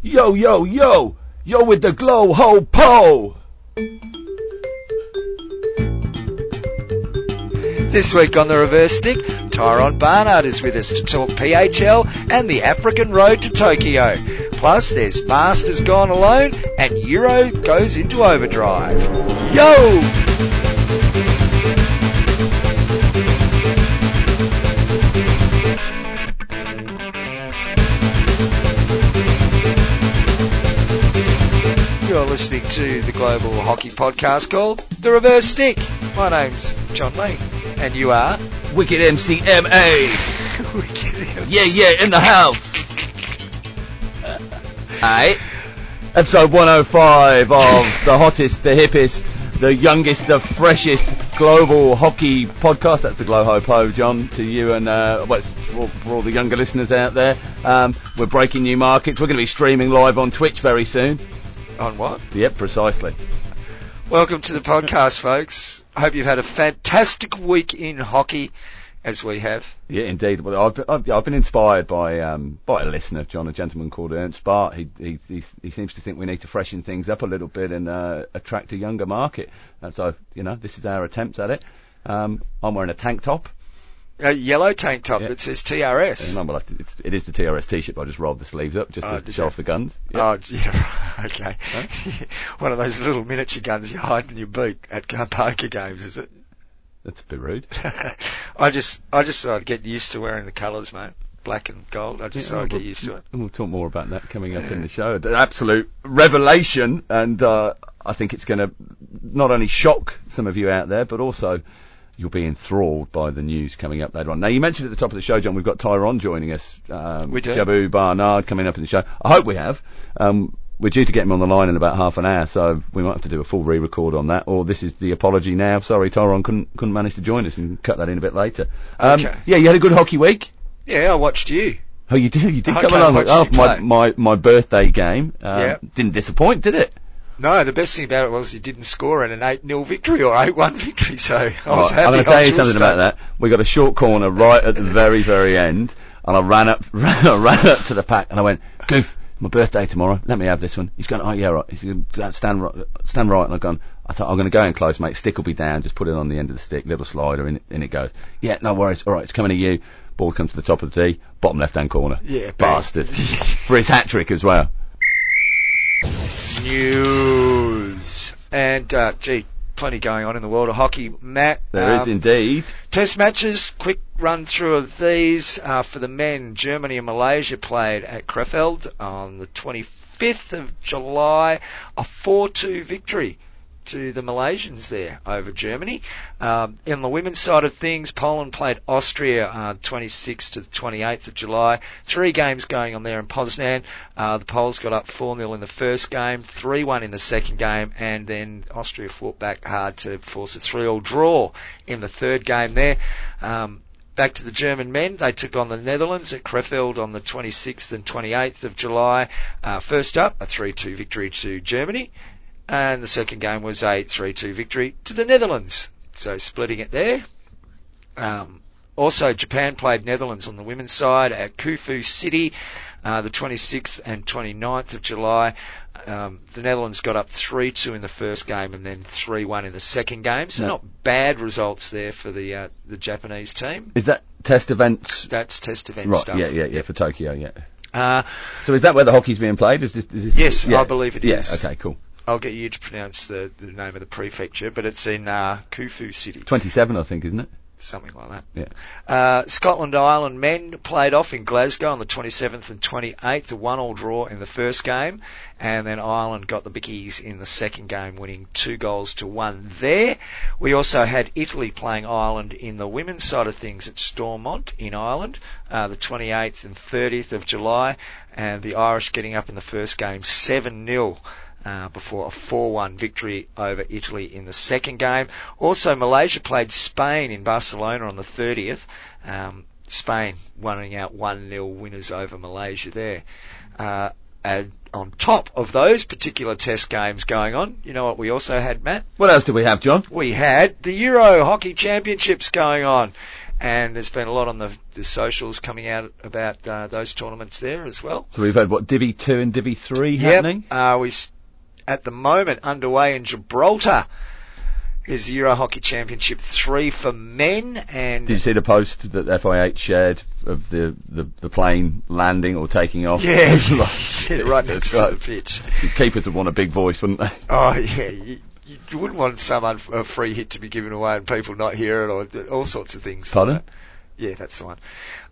Yo, yo, yo! Yo with the glow ho po! This week on the reverse stick, Tyron Barnard is with us to talk PHL and the African road to Tokyo. Plus, there's Masters gone alone and Euro goes into overdrive. Yo! Listening to the Global Hockey Podcast called The Reverse Stick. My name's John Lee, and you are? Wicked MCMA! Yeah, yeah, in the house! Alright. Episode 105 of the hottest, the hippest, the youngest, the freshest global hockey podcast. That's a glow ho po, John, to you and uh, well, for, for all the younger listeners out there. Um, we're breaking new markets. We're going to be streaming live on Twitch very soon. On what? Yep, precisely. Welcome to the podcast, folks. I hope you've had a fantastic week in hockey, as we have. Yeah, indeed. Well, I've, I've, I've been inspired by um, by a listener, John, a gentleman called Ernst Bart. He, he he he seems to think we need to freshen things up a little bit and uh, attract a younger market. And so, you know, this is our attempt at it. Um, I'm wearing a tank top. A yellow tank top Yeah. that says TRS. I'm, well, it's, it is the TRS t-shirt, but I just rolled the sleeves up just Oh, to show you? off the guns. Yeah. Oh, yeah, right, okay. One of those little miniature guns you hide in your boot at gun- poker games, is it? That's a bit rude. I just, I just thought I'd get used to wearing the colours, mate. Black and gold. I just Yeah, thought I'd well, get used to it. And we'll talk more about that coming up in the show. An absolute revelation, and uh, I think it's going to not only shock some of you out there, but also you'll be enthralled by the news coming up later on. Now, you mentioned at the top of the show, John, we've got Tyron joining us. Um, We do. Jabu Barnard coming up in the show. I hope we have. Um, we're due to get him on the line in about half an hour, so we might have to do a full re-record on that. Or this is the apology now. Sorry, Tyron couldn't couldn't manage to join us, and cut that in a bit later. Um, Okay. Yeah, you had a good hockey week. Yeah, I watched you. Oh, you did. You did I come along. Oh, my, my my birthday game. Um, Yeah. Didn't disappoint, did it? No, the best thing about it was he didn't score in an 8-0 victory or 8-1 victory, so I was Right, happy. I'm going to tell you something about that. We got a short corner right at the very very end, and I ran up ran, ran up to the pack, and I went, "Goof, my birthday tomorrow. Let me have this one." He's going, "Oh yeah, right." He's going, "Stand right, stand right." And I've gone, I thought, "I'm going to go in close, mate. Stick will be down. Just put it on the end of the stick, little slider, in, in it goes." Yeah, no worries. All right, it's coming to you. Ball comes to the top of the tee, bottom left hand corner. Yeah, bastard for his hat trick as well. News. And, uh, gee, plenty going on in the world of hockey. Matt. There is um, indeed. Test matches, quick run through of these. Uh, for the men, Germany and Malaysia played at Krefeld on the 25th of July. A 4-2 victory to the Malaysians there over Germany. Um, in the women's side of things, Poland played Austria uh, 26th to the 28th of July. Three games going on there in Poznan. Uh, the Poles got up 4-0 in the first game, 3-1 in the second game, and then Austria fought back hard to force a 3-all draw in the third game there. Um, Back to the German men, they took on the Netherlands at Krefeld on the 26th and 28th of July. Uh, first up, a 3-2 victory to Germany, and the second game was a 3-2 victory to the Netherlands. So splitting it there. Um, also, Japan played Netherlands on the women's side at Kufu City, uh, the 26th and 29th of July. Um, the Netherlands got up 3-2 in the first game and then 3-1 in the second game. So No. not bad results there for the uh, the Japanese team. Is that test events? That's test event Right. stuff. Yeah, yeah, yeah. For Tokyo, yeah. Uh, So is that where the hockey's being played? Is this? Is this Yes, yeah. I believe it is. yeah. Okay, cool. I'll get you to pronounce the, the name of the prefecture, but it's in uh, Kufu City, Twenty-seven, I think, isn't it? something like that. Yeah. Uh, Scotland Ireland men played off in Glasgow on the 27th and 28th, a one-all draw in the first game, and then Ireland got the bickies in the second game, winning two goals to one there. We also had Italy playing Ireland in the women's side of things at Stormont in Ireland, uh, the 28th and 30th of July, and the Irish getting up in the first game 7-0 uh, before a 4-1 victory over Italy in the second game. Also, Malaysia played Spain in Barcelona on the 30th. Um, Spain winning out 1-0 winners over Malaysia there. Uh, and on top of those particular test games going on, you know what we also had, Matt? What else do we have, John? We had the Euro Hockey Championships going on. and there's been a lot on the, the socials coming out about uh, those tournaments there as well. So we've had what Divi two and Divi three Yep. happening. Uh, we at the moment underway in Gibraltar is the Euro Hockey Championship three for men, and Did you see the post that FIH shared of the, the, the plane landing or taking off? yeah, Like, yeah, right next to the pitch. The keepers would want a big voice, wouldn't they? Oh yeah, you, you wouldn't want some un- a free hit to be given away and people not hear it, or all sorts of things. like Pardon? that. Yeah, that's the one.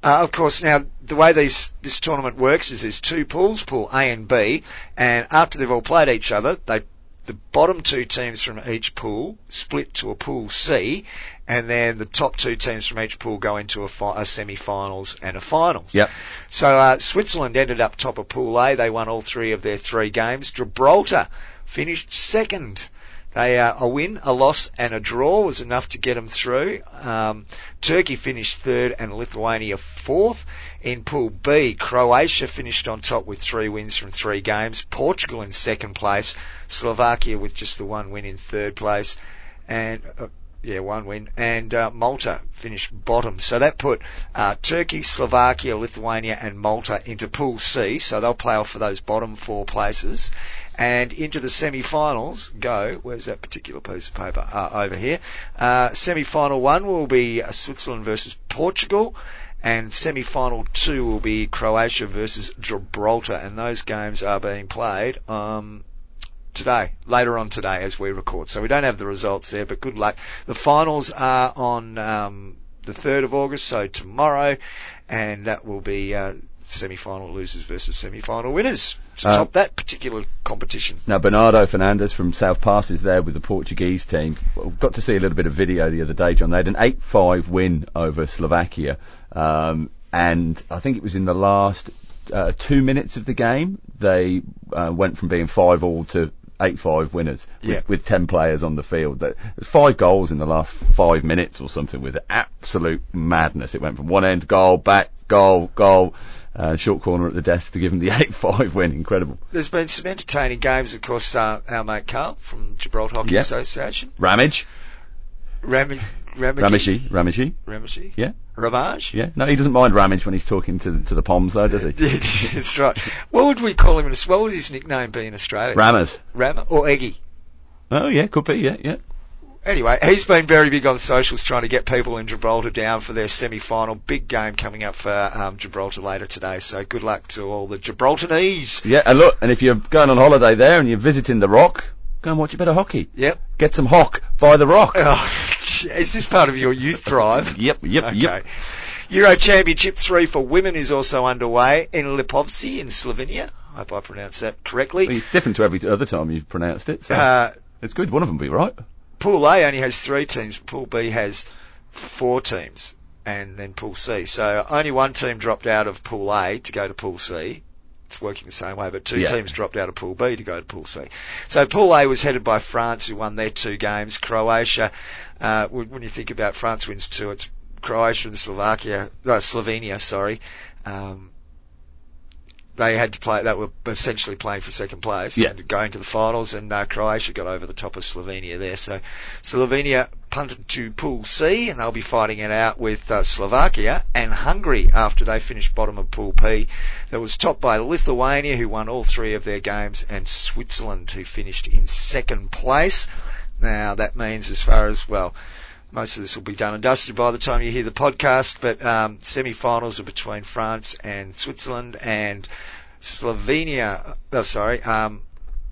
Uh, of course, now the way these this tournament works is there's two pools, pool A and B, and after they've all played each other, they the bottom two teams from each pool split to a pool C, and then the top two teams from each pool go into a, fi- a semi-finals and a finals. Yep. So uh, Switzerland ended up top of Pool A. They won all three of their three games. Gibraltar finished second. They uh, a win, a loss, and a draw was enough to get them through. Um, Turkey finished third, and Lithuania fourth. In Pool B, Croatia finished on top with three wins from three games. Portugal in second place. Slovakia with just the one win in third place, and uh, yeah, one win. And uh, Malta finished bottom. So that put uh, Turkey, Slovakia, Lithuania, and Malta into Pool C. So they'll play off for those bottom four places. And into the semi-finals go. Where's that particular piece of paper? Uh, over here. Uh, semi-final one will be uh, Switzerland versus Portugal. And semi-final two will be Croatia versus Gibraltar. And those games are being played, um, today, later on today as we record. So we don't have the results there, but good luck. The finals are on um, the 3rd of August, so tomorrow, and that will be uh, semi-final losers versus semi-final winners to Uh, top that particular competition. Now Bernardo Fernandes from South Pass is there with the Portuguese team. Got to see a little bit of video the other day, John. They had an 8-5 win over Slovakia, um, and I think it was in the last uh, two minutes of the game they uh, went from being five all to 8-5 winners with, Yeah. with 10 players on the field. There's five goals in the last five minutes or something with absolute madness. It went from one end goal, back, goal, goal. Uh, short corner at the death to give them the 8-5 win. Incredible. There's been some entertaining games, of course. Uh, our mate Carl from Gibraltar Hockey Yeah. Association, Ramage. Ramage, Ramishi. Ramishi. Ramage, Yeah. Ramage. Yeah. No, he doesn't mind Ramage when he's talking to to the Poms though, does he? That's right. What would we call him in? What would his nickname be in Australia? Rammers. Ram or Eggy? Oh yeah, could be. Yeah, yeah. Anyway, he's been very big on socials trying to get people in Gibraltar down for their semi-final. Big game coming up for um, Gibraltar later today. So good luck to all the Gibraltarese. Yeah. And look, and if you're going on holiday there and you're visiting the Rock, go and watch a bit of hockey. Yep. Get some hock via the Rock. Oh, is this part of your youth drive? Yep. Yep. Okay. Yep. Euro Championship 3 for women is also underway in Lipovci in Slovenia. I hope I pronounced that correctly. Well, it's different to every other time you've pronounced it. So Uh, it's good. One of them will be right. Pool A only has three teams. Pool B has four teams, and then Pool C. So only one team dropped out of Pool A to go to Pool C. It's working the same way, but two Yeah. teams dropped out of Pool B to go to Pool C. So Pool A was headed by France, who won their two games. Croatia, uh, when you think about France wins two, it's Croatia and Slovakia, uh, Slovenia, sorry. Um, they had to play. They were essentially playing for second place Yeah. and going to the finals. And uh, Croatia got over the top of Slovenia there. So Slovenia punted to Pool C, and they'll be fighting it out with uh, Slovakia and Hungary after they finished bottom of Pool P. That was topped by Lithuania, who won all three of their games, and Switzerland, who finished in second place. Now that means, as far as well. Most of this will be done and dusted by the time you hear the podcast, but um, semi-finals are between France and Switzerland, and Slovenia. Oh, sorry, um,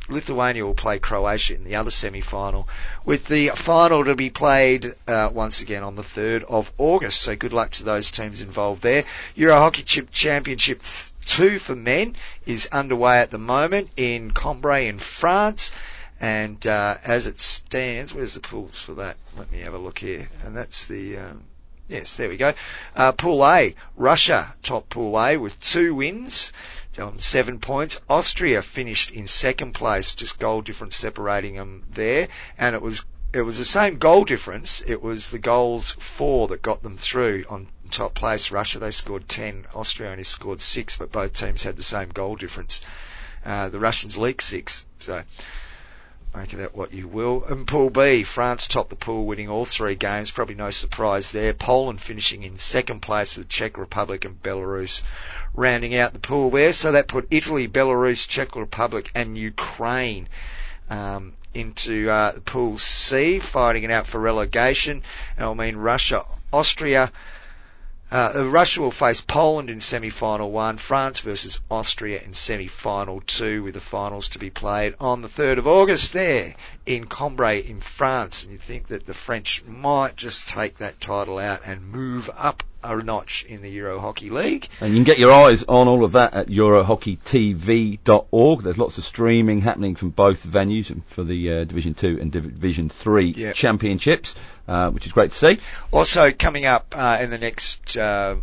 Lithuania will play Croatia in the other semi-final, with the final to be played uh, once again on the 3rd of August. So good luck to those teams involved there. Euro Hockey Chip Championship 2 for men is underway at the moment in Cambrai in France. And uh, as it stands, where's the pools for that? Let me have a look here. And that's the um, yes, there we go. Uh, pool A, Russia top Pool A with two wins on seven points. Austria finished in second place, just goal difference separating them there, and it was it was the same goal difference. It was the goals four that got them through on top place. Russia they scored ten, Austria only scored six, but both teams had the same goal difference. Uh, the Russians leaked six, so Make of that what you will. And Pool B, France topped the pool, winning all three games. Probably no surprise there. Poland finishing in second place with Czech Republic and Belarus rounding out the pool there. So that put Italy, Belarus, Czech Republic, and Ukraine um, into uh, Pool C, fighting it out for relegation. And I mean Russia, Austria, uh, Russia will face Poland in semi-final one, France versus Austria in semi-final two, with the finals to be played on the 3rd of August there in Cambrai in France. And you think that the French might just take that title out and move up a notch in the Euro Hockey League. And you can get your eyes on all of that at EuroHockeyTV.org. There's lots of streaming happening from both venues and for the uh, Division 2 and Division 3 Yep. championships, uh, which is great to see. Also coming up uh, in the next uh,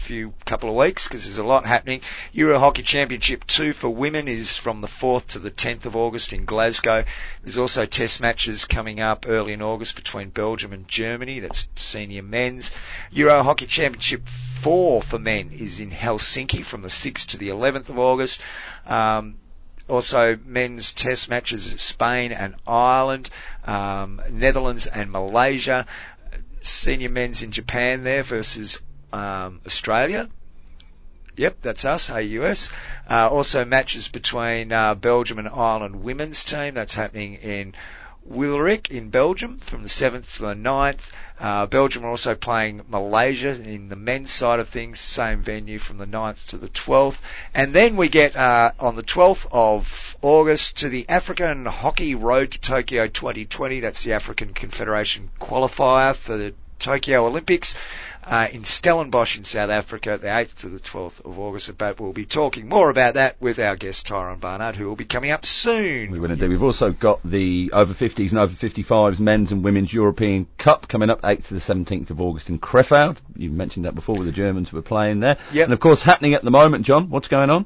few couple of weeks because there's a lot happening. Euro Hockey Championship 2 for women is from the 4th to the 10th of August in Glasgow. There's also test matches coming up early in August between Belgium and Germany. That's senior men's. Euro Hockey Championship 4 for men is in Helsinki from the 6th to the 11th of August. Um, also men's test matches Spain and Ireland, um, Netherlands and Malaysia, senior men's in Japan there versus um, Australia. Yep, that's us, AUS. Uh, also matches between uh, Belgium and Ireland women's team. That's happening in Wilrijk in Belgium from the 7th to the 9th. Uh, Belgium are also playing Malaysia in the men's side of things, same venue from the 9th to the 12th. And then we get uh, on the 12th of August to the African Hockey Road to Tokyo 2020. That's the African Confederation qualifier for the Tokyo Olympics uh, in Stellenbosch in South Africa, the 8th to the 12th of August. But we'll be talking more about that with our guest Tyron Barnard, who will be coming up soon. We will indeed. We've also got the over 50s and over 55s men's and women's European Cup coming up 8th to the 17th of August in Krefeld. You mentioned that before with the Germans were playing there. Yep. And of course happening at the moment, John, what's going on?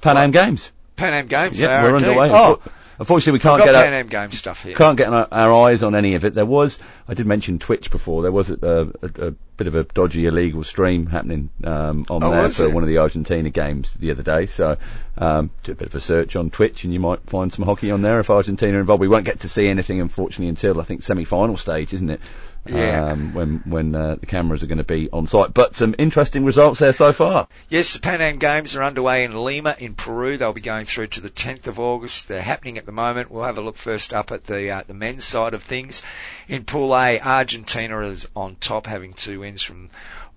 Pan Am Games. Pan Am Games. Yeah, we're indeed. underway. Oh, Unfortunately, we can't get our, Am Games stuff here. can't get our, our eyes on any of it. There was, I did mention Twitch before. There was a, a, a bit of a dodgy illegal stream happening um, on Oh, there for there? one of the Argentina games the other day. So um, did a bit of a search on Twitch, and you might find some hockey on there if Argentina are involved. We won't get to see anything, unfortunately, until I think semi-final stage, isn't it? Yeah. Um, when when uh, the cameras are going to be on site. But some interesting results there so far. Yes, the Pan Am Games are underway in Lima in Peru. They'll be going through to the 10th of August. They're happening at the moment. We'll have a look first up at the uh, the men's side of things. In Pool A, Argentina is on top, having two wins from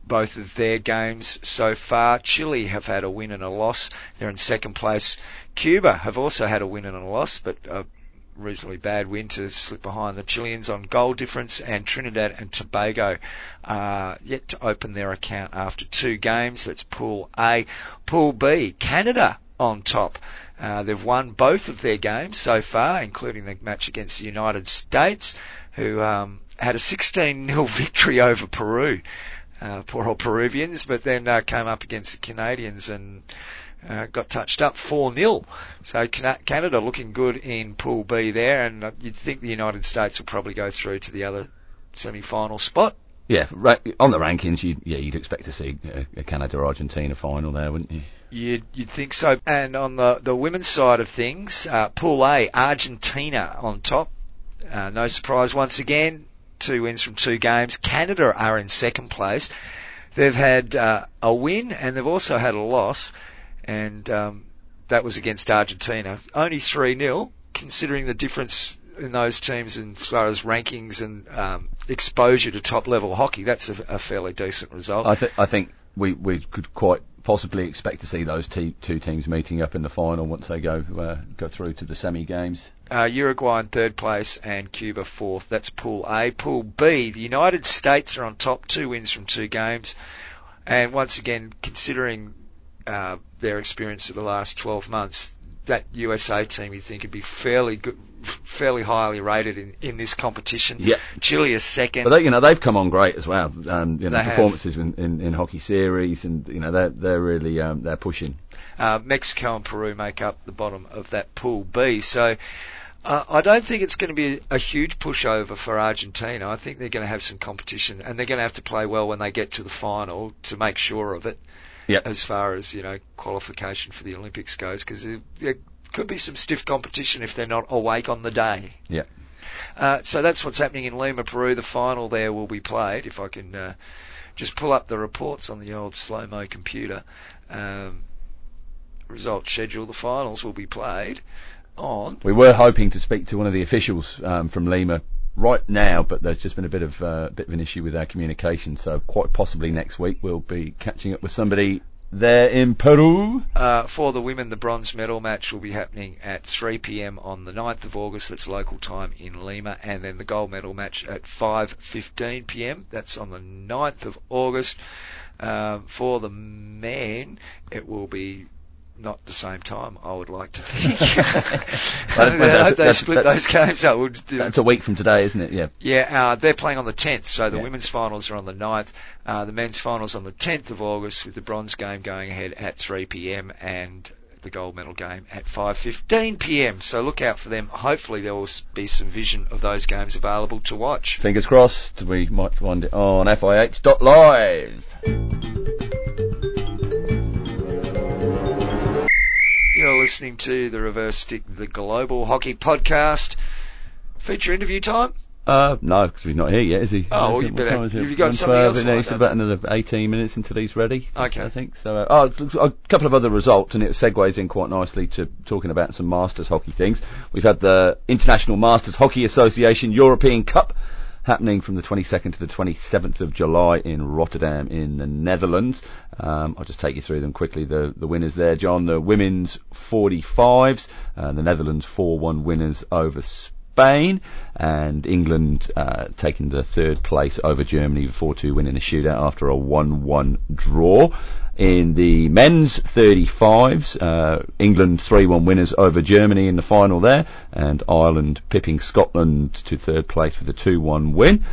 both of their games so far. Chile have had a win and a loss. They're in second place. Cuba have also had a win and a loss, but a reasonably bad win to slip behind the Chileans on goal difference, and Trinidad and Tobago are yet to open their account after two games. That's Pool A. Pool B, Canada on top. Uh, they've won both of their games so far, including the match against the United States, who um, had a 16-0 victory over Peru. Uh, poor old Peruvians, but then uh, came up against the Canadians and uh, got touched up 4-0. So Canada looking good in Pool B there, and uh, you'd think the United States will probably go through to the other semi-final spot. Yeah, ra- on the rankings, you yeah you'd expect to see a, a Canada Argentina final there, wouldn't you? You'd, you'd think so. And on the, the women's side of things, uh, Pool A, Argentina on top. Uh, no surprise once again. Two wins from two games. Canada are in second place. They've had uh, a win and they've also had a loss, and um, that was against Argentina. Only 3 0, considering the difference in those teams in as far as rankings and um, exposure to top level hockey. That's a, a fairly decent result. I, th- I think we, we could quite possibly expect to see those te- two teams meeting up in the final once they go uh, go through to the semi games. uh, Uruguay in third place and Cuba fourth. That's Pool A. Pool B, the United States are on top, two wins from two games. And once again, considering uh, their experience of the last 12 months, that USA team you think would be fairly good, fairly highly rated in, in this competition. Yeah. Chile is second. But they, you know they've come on great as well. Um, you know They have. performances in, in, in hockey series, and you know they're they're really um, they're pushing. Uh, Mexico and Peru make up the bottom of that Pool B. So uh, I don't think it's going to be a huge pushover for Argentina. I think they're going to have some competition and they're going to have to play well when they get to the final to make sure of it. Yep. as far as you know qualification for the Olympics goes, because there, there could be some stiff competition if they're not awake on the day. Yeah. Uh, so that's what's happening in Lima, Peru. The final there will be played. If I can uh, just pull up the reports on the old slow mo computer, um, result schedule. The finals will be played on. We were hoping to speak to one of the officials um, from Lima right now, but there's just been a bit of uh, bit of an issue with our communication. So quite possibly next week we'll be catching up with somebody there in Peru. Uh, for the women, the bronze medal match will be happening at 3 p.m. on the 9th of August. That's local time in Lima, and then the gold medal match at 5:15 p.m. That's on the 9th of August. Um, for the men, it will be not the same time. I would like to think. I hope they that's- split that's- those games up. We'll That's a week from today, isn't it? Yeah. yeah, uh, they're playing on the 10th, so the Yeah. women's finals are on the 9th, uh, the men's finals on the 10th of August, with the bronze game going ahead at 3 p.m. and the gold medal game at 5:15 p.m. So look out for them. Hopefully there will be some vision of those games available to watch. Fingers crossed. We might find it on FIH.live. You're listening to the Reverse Stick, the Global Hockey Podcast. Feature interview time. Uh, no, because he's not here yet, is he? Oh, well, you better- time is it? have you got something else like It's about another 18 minutes until he's ready. Okay. I think so. Uh, oh, a couple of other results, and it segues in quite nicely to talking about some Masters hockey things. We've had the International Masters Hockey Association European Cup happening from the 22nd to the 27th of July in Rotterdam in the Netherlands. Um, I'll just take you through them quickly. The the winners there, John. The women's 45s, uh, the Netherlands 4-1 winners over Spain, and England uh, taking the third place over Germany, 4-2 winning a shootout after a 1-1 draw. In the men's 35s, uh, England 3-1 winners over Germany in the final there, and Ireland pipping Scotland to third place with a 2-1 win.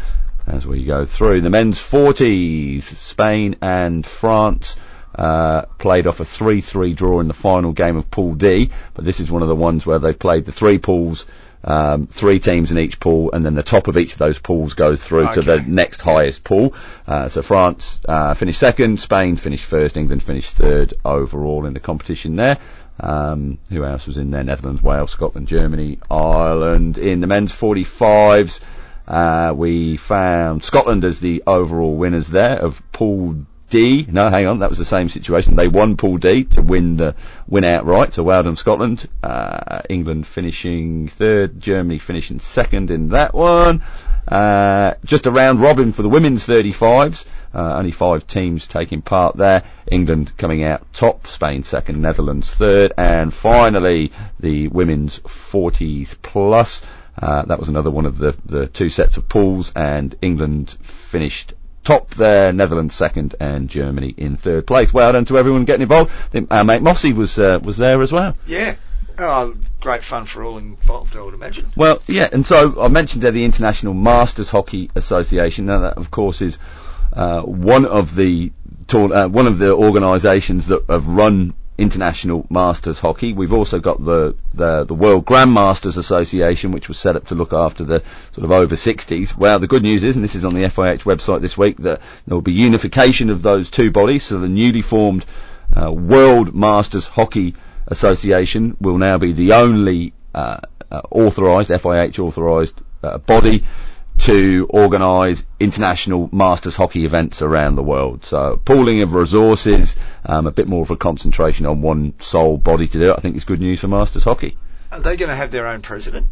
As we go through the men's 40s, Spain and France uh, played off a 3-3 draw in the final game of Pool D, but this is one of the ones where they played the three pools, um, three teams in each pool, and then the top of each of those pools goes through to the next highest pool. Uh, so France uh, finished second, Spain finished first, England finished third overall in the competition there. Um, who else was in there? Netherlands, Wales, Scotland, Germany, Ireland. In the men's 45s, uh, we found Scotland as the overall winners there of Pool D. No, hang on, that was the same situation. They won Pool D to win the win outright. So well done, Scotland. Uh, England finishing third, Germany finishing second in that one. Uh, just a round robin for the women's 35s. Uh, only five teams taking part there. England coming out top, Spain second, Netherlands third, and finally the women's 40s plus. Uh, that was another one of the, the two sets of pools, and England finished top there, Netherlands second, and Germany in third place. Well done to everyone getting involved. Our mate Mossy was uh, was there as well. Yeah. Oh, great fun for all involved, I would imagine. Well, yeah, and so I mentioned there the International Masters Hockey Association. Now that, of course, is uh, one of the uh, one of the organisations that have run international masters hockey. We've also got the, the the World Grandmasters Association, which was set up to look after the sort of over 60s. Well, the good news is, and this is on the FIH website this week, that there will be unification of those two bodies. So the newly formed uh, World Masters Hockey Association will now be the only uh, uh, authorised, FIH authorised uh, body to organise international masters hockey events around the world. So pooling of resources, um, a bit more of a concentration on one sole body to do it. I think is good news for masters hockey. Are they going to have their own president?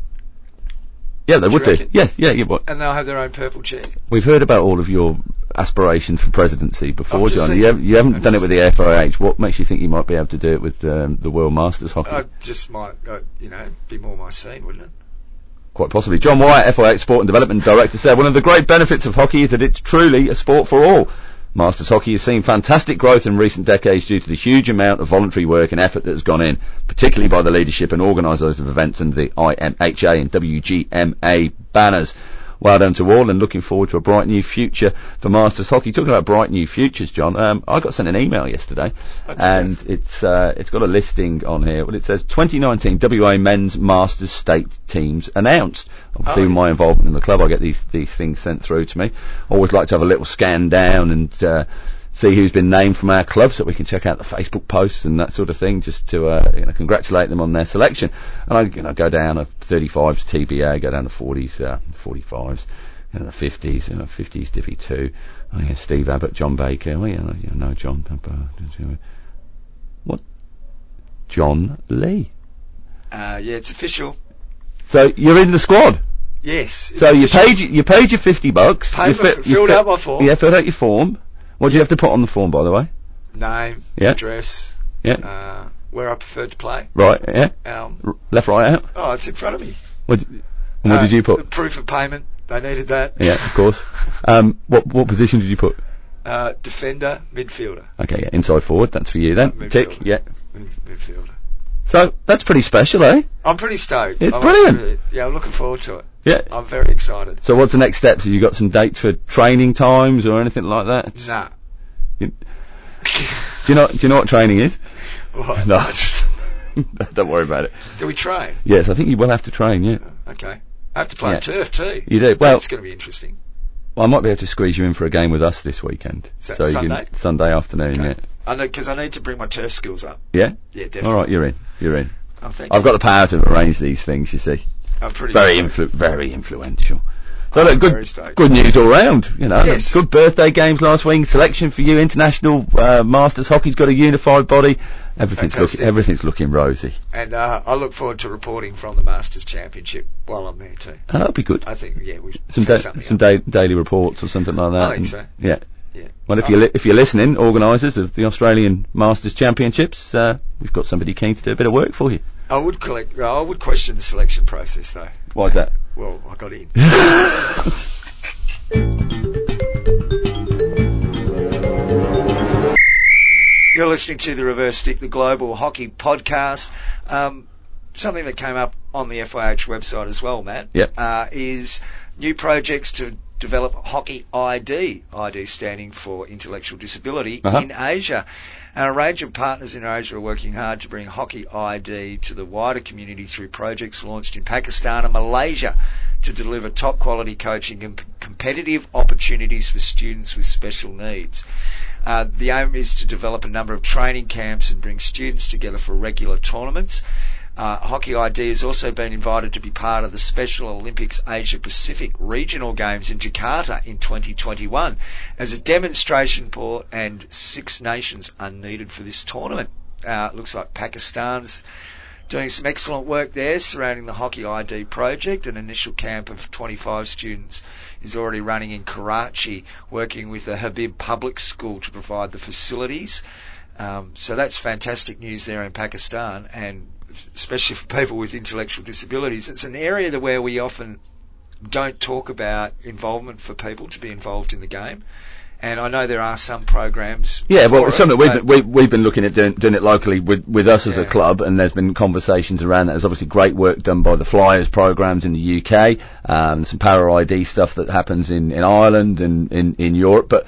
Yeah, they Do would do. Yeah, yeah, yeah. But And they'll have their own purple chair? we've heard about all of your aspirations for presidency before, John. You haven't, you haven't I'm done it with the FIH. What makes you think you might be able to do it with um, the World Masters Hockey? I just might, uh, you know, be more my scene, wouldn't it? Quite possibly. John Wyatt, FIH Sport and Development Director, said one of the great benefits of hockey is that it's truly a sport for all. Masters hockey has seen fantastic growth in recent decades due to the huge amount of voluntary work and effort that has gone in, particularly by the leadership and organisers of events under the IMHA and WGMA banners. Well done to all and looking forward to a bright new future for Masters hockey. Talking about bright new futures, John, um, I got sent an email yesterday Oh, did and it's, uh, it's got a listing on here. Well, it says 2019 WA Men's Masters State Teams announced. Obviously, Oh, with my involvement in the club, I get these, these things sent through to me. Always like to have a little scan down and, uh, see who's been named from our club, so we can check out the Facebook posts and that sort of thing, just to uh, you know congratulate them on their selection. And I you know go down to 35s TBA, go down to 40s, uh, 45s. You know, the 50s, you know, 50s Divi 2. Oh yeah, Steve Abbott, John Baker. Oh yeah, yeah no, John. What? John Lee. Uh, yeah, it's official. So you're in the squad. Yes. So you official. paid you paid your fifty bucks. Paid you fi- you filled fi- out my form. Yeah, filled out your form. What do you have to put on the form, by the way? name, Yeah. address, Yeah. uh, where I preferred to play. Right. Yeah. Um, R- left, right, out. oh, it's in front of me. What, and what Uh, did you put? Proof of payment. They needed that. Yeah, of course. Um, what what position did you put? Uh, defender, midfielder. Okay, yeah, inside forward. That's for you then. Midfielder. Tick. Yeah. Midfielder. So that's pretty special, eh? I'm pretty stoked. It's I must brilliant. Yeah, I'm looking forward to it. Yeah. I'm very excited. So what's the next steps? Have you got some dates for training times or anything like that? Nah. You- Do you know? Do you know what training is? What? No, just don't worry about it. Do we train? Yes, I think you will have to train. Yeah. Okay. I have to play Yeah. turf too. You do. Well, It's going to be interesting. Well, I might be able to squeeze you in for a game with us this weekend. So Sunday? can Sunday afternoon. Okay. I know because I need to bring my turf skills up. Yeah. Yeah, Yeah. definitely. All right, you're in. You're in. Oh, I'm. I've got the power to arrange these things. You see, I'm pretty very stoked. influ- very influential. So look, good, good news all round. You know, Yes. good birthday games last week. Selection for you, international uh, masters hockey's got a unified body. Everything's Fantastic. looking, everything's looking rosy. And uh, I look forward to reporting from the Masters Championship while I'm there too. Oh, that'll be good. I think yeah we Some da- some da- daily reports or something like that. I think and- so. Yeah. Yeah. Well, if you're li- if you're listening, organisers of the Australian Masters Championships, uh, we've got somebody keen to do a bit of work for you. I would collect. I would question the selection process though. Why is that? Well, I got in. You're listening to the Reverse Stick, the Global Hockey Podcast. Um, something that came up on the FIH website as well, Matt, Yep. uh, is new projects to develop Hockey ID, ID standing for Intellectual Disability, Uh-huh. in Asia. And a range of partners in Asia are working hard to bring Hockey ID to the wider community through projects launched in Pakistan and Malaysia to deliver top quality coaching and p- competitive opportunities for students with special needs. Uh, the aim is to develop a number of training camps and bring students together for regular tournaments. Uh, Hockey ID has also been invited to be part of the Special Olympics Asia Pacific Regional Games in Jakarta in 2021 as a demonstration port and six nations are needed for this tournament. Uh, it looks like Pakistan's doing some excellent work there surrounding the Hockey ID project. An initial camp of 25 students is already running in Karachi, working with the Habib Public School to provide the facilities. Um, so that's fantastic news there in Pakistan, and especially for people with intellectual disabilities. It's an area where we often don't talk about involvement for people to be involved in the game. And I know there are some programs. Yeah, well, it's it, something we've been, we, we've been looking at doing, doing it locally with, with us as a club, and there's been conversations around that. There's obviously great work done by the Flyers programs in the UK, um, some Power ID stuff that happens in, in Ireland and in, in Europe, but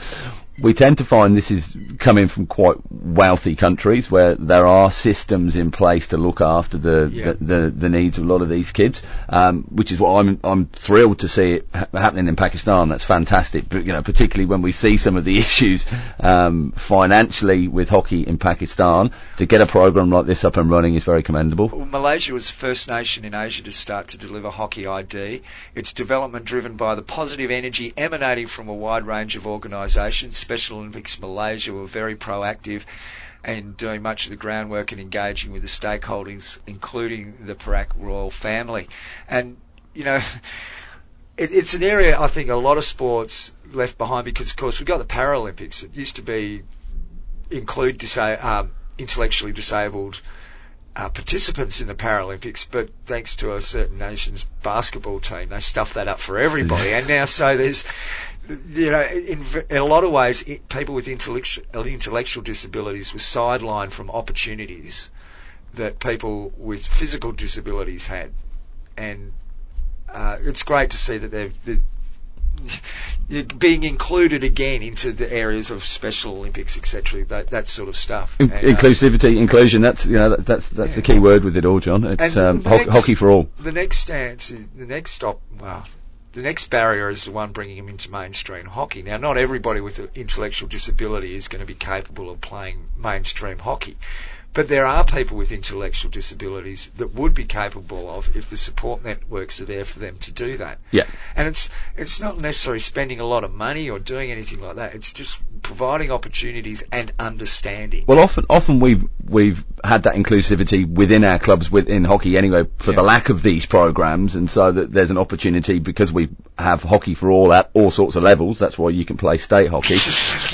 we tend to find this is coming from quite wealthy countries where there are systems in place to look after the Yeah. the, the, the needs of a lot of these kids, um, which is what I'm I'm thrilled to see it ha- happening in Pakistan. That's fantastic, but you know, particularly when we see some of the issues um, financially with hockey in Pakistan, to get a program like this up and running is very commendable. Well, Malaysia was the first nation in Asia to start to deliver Hockey ID. Its development driven by the positive energy emanating from a wide range of organisations. Special Olympics Malaysia were very proactive and doing much of the groundwork and engaging with the stakeholders, including the Perak royal family. And, you know, it, it's an area I think a lot of sports left behind because, of course, we've got the Paralympics. It used to be include disa- um, intellectually disabled uh, participants in the Paralympics, but thanks to a certain nation's basketball team, they stuffed that up for everybody. and now, so there's, you know, in, in a lot of ways, it, people with intellectual, intellectual disabilities were sidelined from opportunities that people with physical disabilities had. And uh, it's great to see that they've, they're being included again into the areas of Special Olympics, etc. That that sort of stuff. In- And, uh, Inclusivity, inclusion, that's, you know, that, that's, that's the key word with it all, John. It's, um, ho- next- hockey for all. the next stance is the next stop. Well, the next barrier is the one bringing them into mainstream hockey. Now, not everybody with an intellectual disability is going to be capable of playing mainstream hockey. But there are people with intellectual disabilities that would be capable of if the support networks are there for them to do that. Yeah. And it's it's not necessarily spending a lot of money or doing anything like that. It's just providing opportunities and understanding. Well, often, often we've we've had that inclusivity within our clubs within hockey anyway for the lack of these programs, and so that there's an opportunity because we have hockey for all at all sorts of levels. That's why you can play state hockey.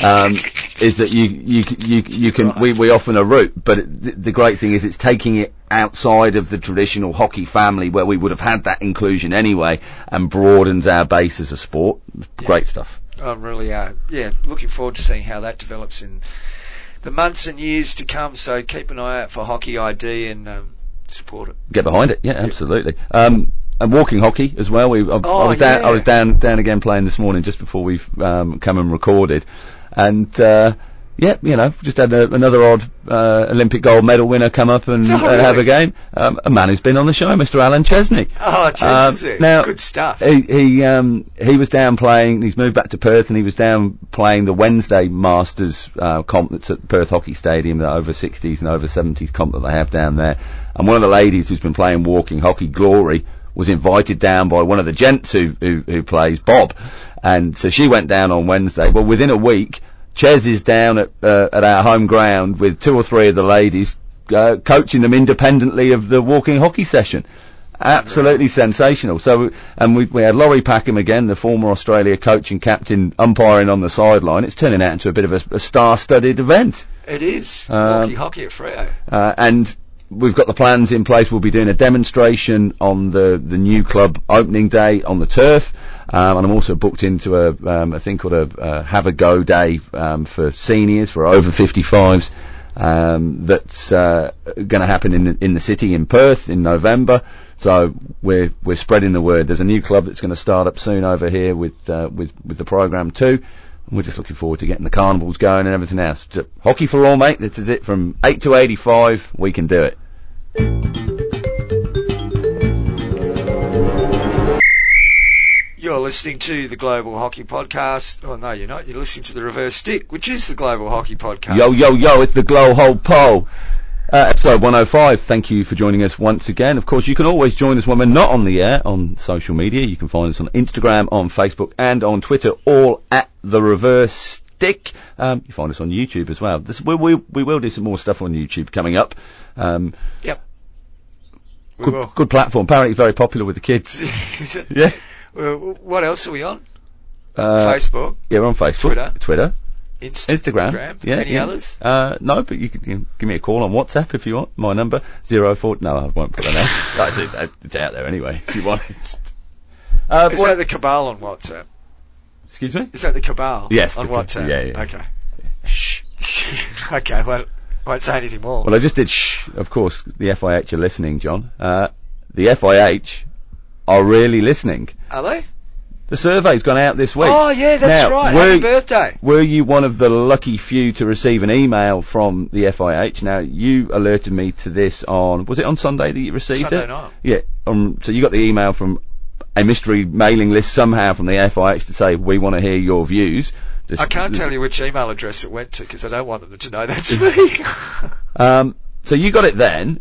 um, is that you you you you can we we often a route, but the, the great thing is it's taking it outside of the traditional hockey family where we would have had that inclusion anyway, and broadens our base as a sport. Great stuff. I'm really, uh, yeah, looking forward to seeing how that develops in the months and years to come. So keep an eye out for Hockey ID and um, support it. Get behind it, yeah, absolutely. Um, and walking hockey as well. We, I, I Oh, was down, yeah. I was down, down again playing this morning just before we've um, come and recorded, and uh, yeah, you know, just had a, another odd uh, Olympic gold medal winner come up and Oh, have a game. Um, a man who's been on the show, Mr. Alan Chesney. Oh, geez, Um, now- Good stuff. He he um he was down playing. He's moved back to Perth, and he was down playing the Wednesday Masters uh, comp that's at Perth Hockey Stadium, the over 60s and over 70s comp that they have down there. And one of the ladies who's been playing walking hockey, Glory, was invited down by one of the gents who who, who plays Bob, and so she went down on Wednesday. Well, within a week, Ches is down at uh, at our home ground with two or three of the ladies. Uh, coaching them independently of the walking hockey session absolutely sensational. So, and we, we had Laurie Packham again, the former Australia coach and captain, umpiring on the sideline. It's turning out into a bit of a, a star-studded event. it is. um, Hockey, hockey at Freo. Uh, and we've got the plans in place. We'll be doing a demonstration on the, the new club opening day on the turf. Um, and I'm also booked into a, um, a thing called a, uh Have a Go Day um, for seniors, for over 55s. Um, that's uh, going to happen in the, in the city in Perth in November. So we're we're spreading the word. There's a new club that's going to start up soon over here with uh, with with the program too. We're just looking forward to getting the carnivals going and everything else. Hockey for all, mate. This is it. From eight to eighty-five, we can do it. You're listening to the Global Hockey Podcast. Oh no, you're not. You're listening to the Reverse Stick, which is the Global Hockey Podcast. Yo, yo, yo, it's the Glow Hole Pole. Uh, episode 105. Thank you for joining us once again. Of course, you can always join us when we're not on the air on social media. You can find us on Instagram, on Facebook, and on Twitter, all at the Reverse Stick. Um, you find us on YouTube as well. This, we, we, we will do some more stuff on YouTube coming up. Um, Yep. We good, will. good platform. Apparently, very popular with the kids. Yeah. Well, what else are we on? Uh, Facebook, yeah, we're on Facebook, Twitter. Twitter, Inst- Instagram. Yeah. Any yeah. others? Uh, no, but you can, you can give me a call on WhatsApp if you want. My number zero four. No, I won't put that out. It's out there anyway. If you want it. Uh, Is that the cabal on WhatsApp? excuse me. Is that the cabal? Yes, On WhatsApp. yeah, yeah. Okay. Shh. okay. Well, won't say anything more. Well, I just did. Shh. Of course, the FIH are listening, John. Uh, the FIH are really listening. Are they? The survey's gone out this week. Oh yeah, that's Now, right. were- Happy birthday. Were you one of the lucky few to receive an email from the FIH? Now, you alerted me to this on, was it on Sunday that you received Sunday it? night. Yeah. Um, so you got the email from a mystery mailing list somehow from the FIH to say, we want to hear your views. Just- I can't tell you which email address it went to because I don't want them to know that's me. Um, so you got it then.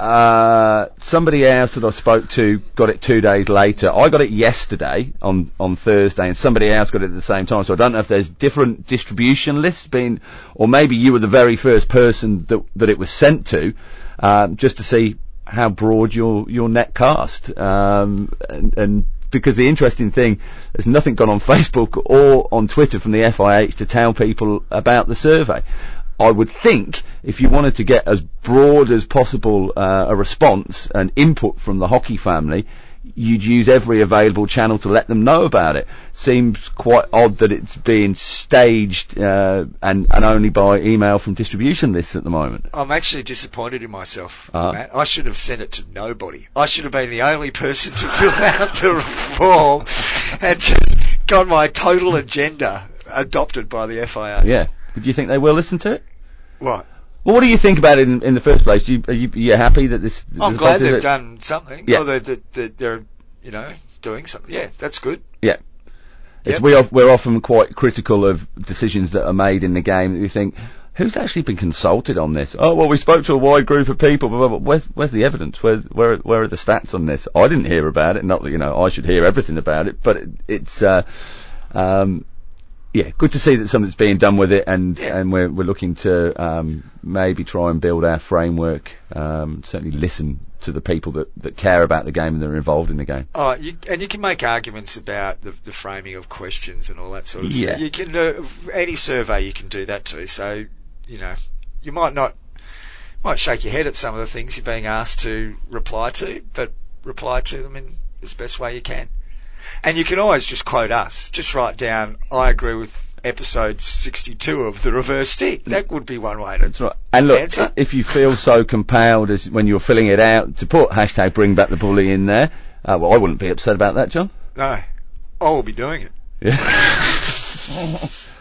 Uh, somebody else that I spoke to got it two days later. I got it yesterday on, on Thursday and somebody else got it at the same time. So I don't know if there's different distribution lists being, or maybe you were the very first person that, that it was sent to, um, just to see how broad your, your net cast. Um, and, and because the interesting thing, there's nothing gone on Facebook or on Twitter from the FIH to tell people about the survey. I would think if you wanted to get as broad as possible uh, a response and input from the hockey family, you'd use every available channel to let them know about it. Seems quite odd that it's being staged uh, and and only by email from distribution lists at the moment. I'm actually disappointed in myself, Uh-huh. Matt. I should have sent it to nobody. I should have been the only person to fill out the form and just got my total agenda adopted by the FIA. Yeah. Do you think they will listen to it? What? Well, what do you think about it in, in the first place? Do you, are you, are you happy that this? I'm glad they've done something. Yeah. Or that that- that they're, you know, doing something. Yeah, that's good. Yeah. Yep. we of, we're often quite critical of decisions that are made in the game that we think, who's actually been consulted on this? Oh, well, we spoke to a wide group of people, blah. Where's, where's the evidence? Where, where, where are the stats on this? I didn't hear about it. Not that, you know, I should hear everything about it, but it, it's, uh, um, yeah, good to see that something's being done with it, and and we're we're looking to um, maybe try and build our framework. Um, certainly listen to the people that, that care about the game and that are involved in the game. Oh, you, and you can make arguments about the, the framing of questions and all that sort of Yeah. stuff. You can uh, any survey you can do that to. So you know you might not might shake your head at some of the things you're being asked to reply to, but reply to them in the best way you can. And you can always just quote us. Just write down, "I agree with." Episode 62 of the reverse stick. That would be one way to That's right. And look, Answer. if you feel so compelled as when you're filling it out to put hashtag bring back the bully in there, uh, well, I wouldn't be upset about that, John. No, I will be doing it. Yeah.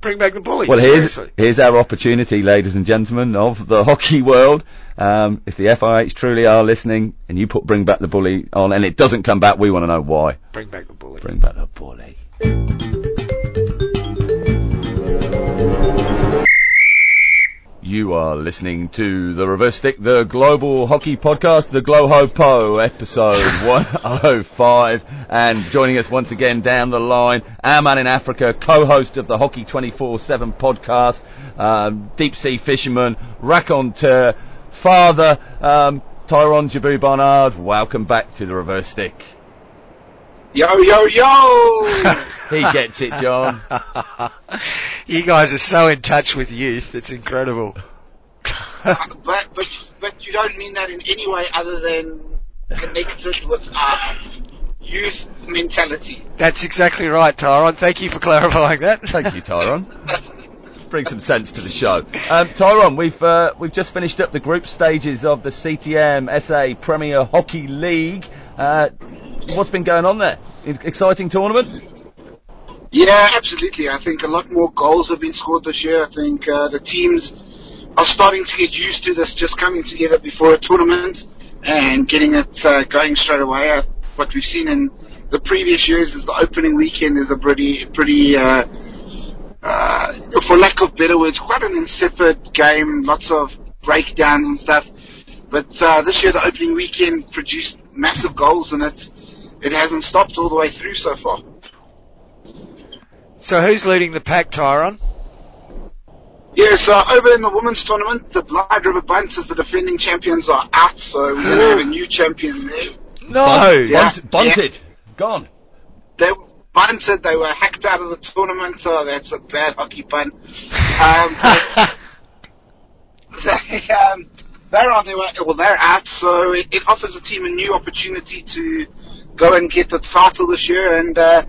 Bring back the bully. well, here's seriously. here's our opportunity, ladies and gentlemen of the hockey world. Um, if the FIH truly are listening, and you put bring back the bully on, and it doesn't come back, we want to know why. Bring back the bully. Bring back the bully. You are listening to the Reverse Stick, the global hockey podcast, the Glow Ho Po, episode 105. And joining us once again down the line, our man in Africa, co-host of the Hockey 24-7 podcast, um, deep sea fisherman, raconteur, father, um, Tyron Jabu Barnard. Welcome back to the Reverse Stick. Yo, yo, yo! He gets it, John. You guys are so in touch with youth, it's incredible. but, but, but you don't mean that in any way other than connected with our youth mentality. That's exactly right, Tyron. Thank you for clarifying that. Thank you, Tyron. Bring some sense to the show. Um, Tyron, we've uh, we've just finished up the group stages of the CTM SA Premier Hockey League. Uh, what's been going on there? Exciting tournament. Yeah, absolutely. I think a lot more goals have been scored this year. I think uh, the teams are starting to get used to this just coming together before a tournament and getting it uh, going straight away. Uh, what we've seen in the previous years is the opening weekend is a pretty, pretty, uh, uh, for lack of better words, quite an insipid game. Lots of breakdowns and stuff. But this year, the opening weekend produced massive goals, in it it hasn't stopped all the way through so far. So who's leading the pack, Tyron? Yeah, so over in the women's tournament, the Blyde River Bunters as the defending champions are out, so we're going to have a new champion there. No! Yeah. Bunt- bunted. Gone. They were bunted, they were hacked out of the tournament, so that's a bad hockey pun. Um, but they, um, they're on their way, well, they're out, so it, it offers a team a new opportunity to go and get the title this year, and uh,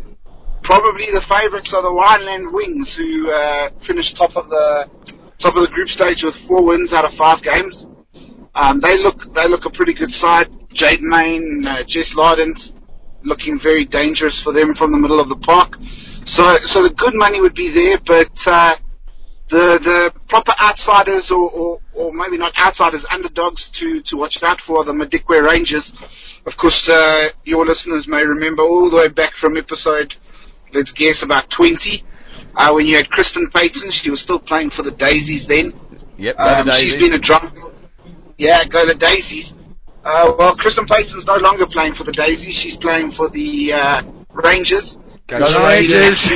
probably the favourites are the Wineland Wings, who uh, finished top of the top of the group stage with four wins out of five games. Um, they look they look a pretty good side. Jade Mayne, uh, Jess Lardent, looking very dangerous for them from the middle of the park. So so the good money would be there, but uh, the the proper outsiders or, or, or maybe not outsiders, underdogs to, to watch out for are the Madikwe Rangers. Of course, uh, your listeners may remember all the way back from episode, let's guess, about 20, uh, when you had Kristen Paton. She was still playing for the Daisies then. Yep. Um, David she's Davies. been a drop. Yeah, go the Daisies. Uh, well, Kristen Paton's no longer playing for the Daisies. She's playing for the uh, Rangers. Go the the Rangers!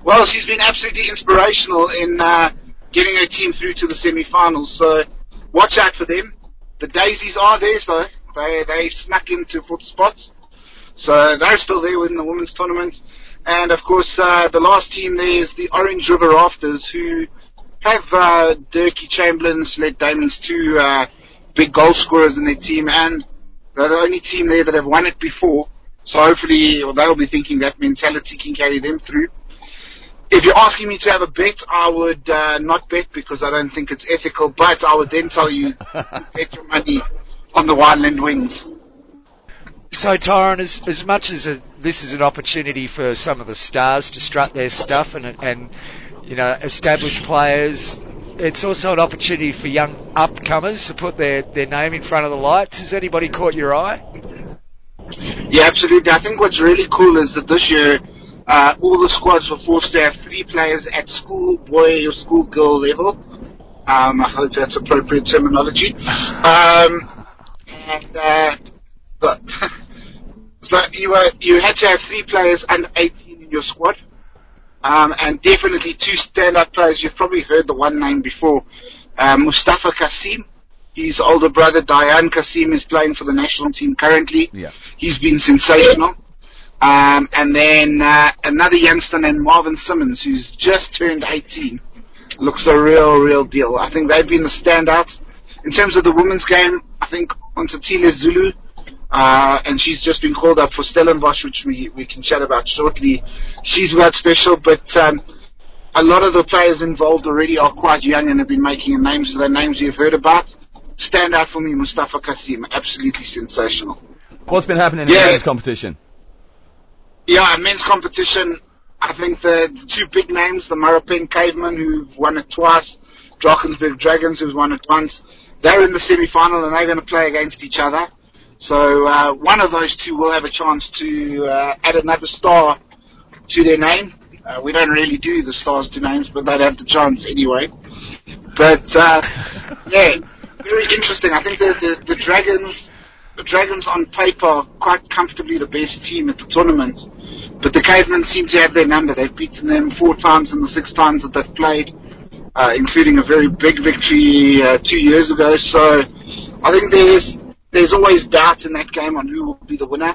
well, she's been absolutely inspirational in uh, getting her team through to the semi-finals. So watch out for them. The Daisies are there, though. They they snuck into fourth spots, so they're still there within the women's tournament. And of course, uh, the last team there is the Orange River Rafters, who have uh, Dirkie Chamberlain, Sulette Damons, two uh, big goal scorers in their team, and they're the only team there that have won it before. So hopefully, or they'll be thinking that mentality can carry them through. If you're asking me to have a bet, I would uh, not bet because I don't think it's ethical. But I would then tell you to bet your money on the Wineland Wings. So, Tyron, as, as much as a, this is an opportunity for some of the stars to strut their stuff and, and you know, established players, it's also an opportunity for young upcomers to put their, their name in front of the lights. Has anybody caught your eye? Yeah, absolutely. I think what's really cool is that this year, uh, all the squads were forced to have three players at school boy or school girl level. Um, I hope that's appropriate terminology. Um, and uh, but so you were you had to have three players under 18 in your squad, um, and definitely two standout players. You've probably heard the one name before, uh, Mustafa Cassiem. His older brother Dayaan Cassiem is playing for the national team currently. Yeah. He's been sensational. Um, and then uh, another youngster named Marvin Simmons, who's just turned 18, looks a real, real deal. I think they've been the standouts. In terms of the women's game, I think Onthatile Zulu, uh, and she's just been called up for Stellenbosch, which we, we can chat about shortly. She's quite special, but um, a lot of the players involved already are quite young and have been making a name, so they're names you've heard about. Stand out for me, Mustafa Cassiem, absolutely sensational. What's been happening in Yeah. the men's competition? Yeah, men's competition. I think the, the two big names, the Maropeng Cavemen, who've won it twice, Drakensberg Dragons, who've won it once, they're in the semi-final and they're going to play against each other. So uh, one of those two will have a chance to uh, add another star to their name. Uh, we don't really do the stars to names, but they'd have the chance anyway. But uh, yeah, very interesting. I think the, the, the Dragons, the Dragons on paper are quite comfortably the best team at the tournament. But the Cavemen seem to have their number. They've beaten them four times in the six times that they've played, uh, including a very big victory uh, two years ago. So I think there's there's always doubt in that game on who will be the winner.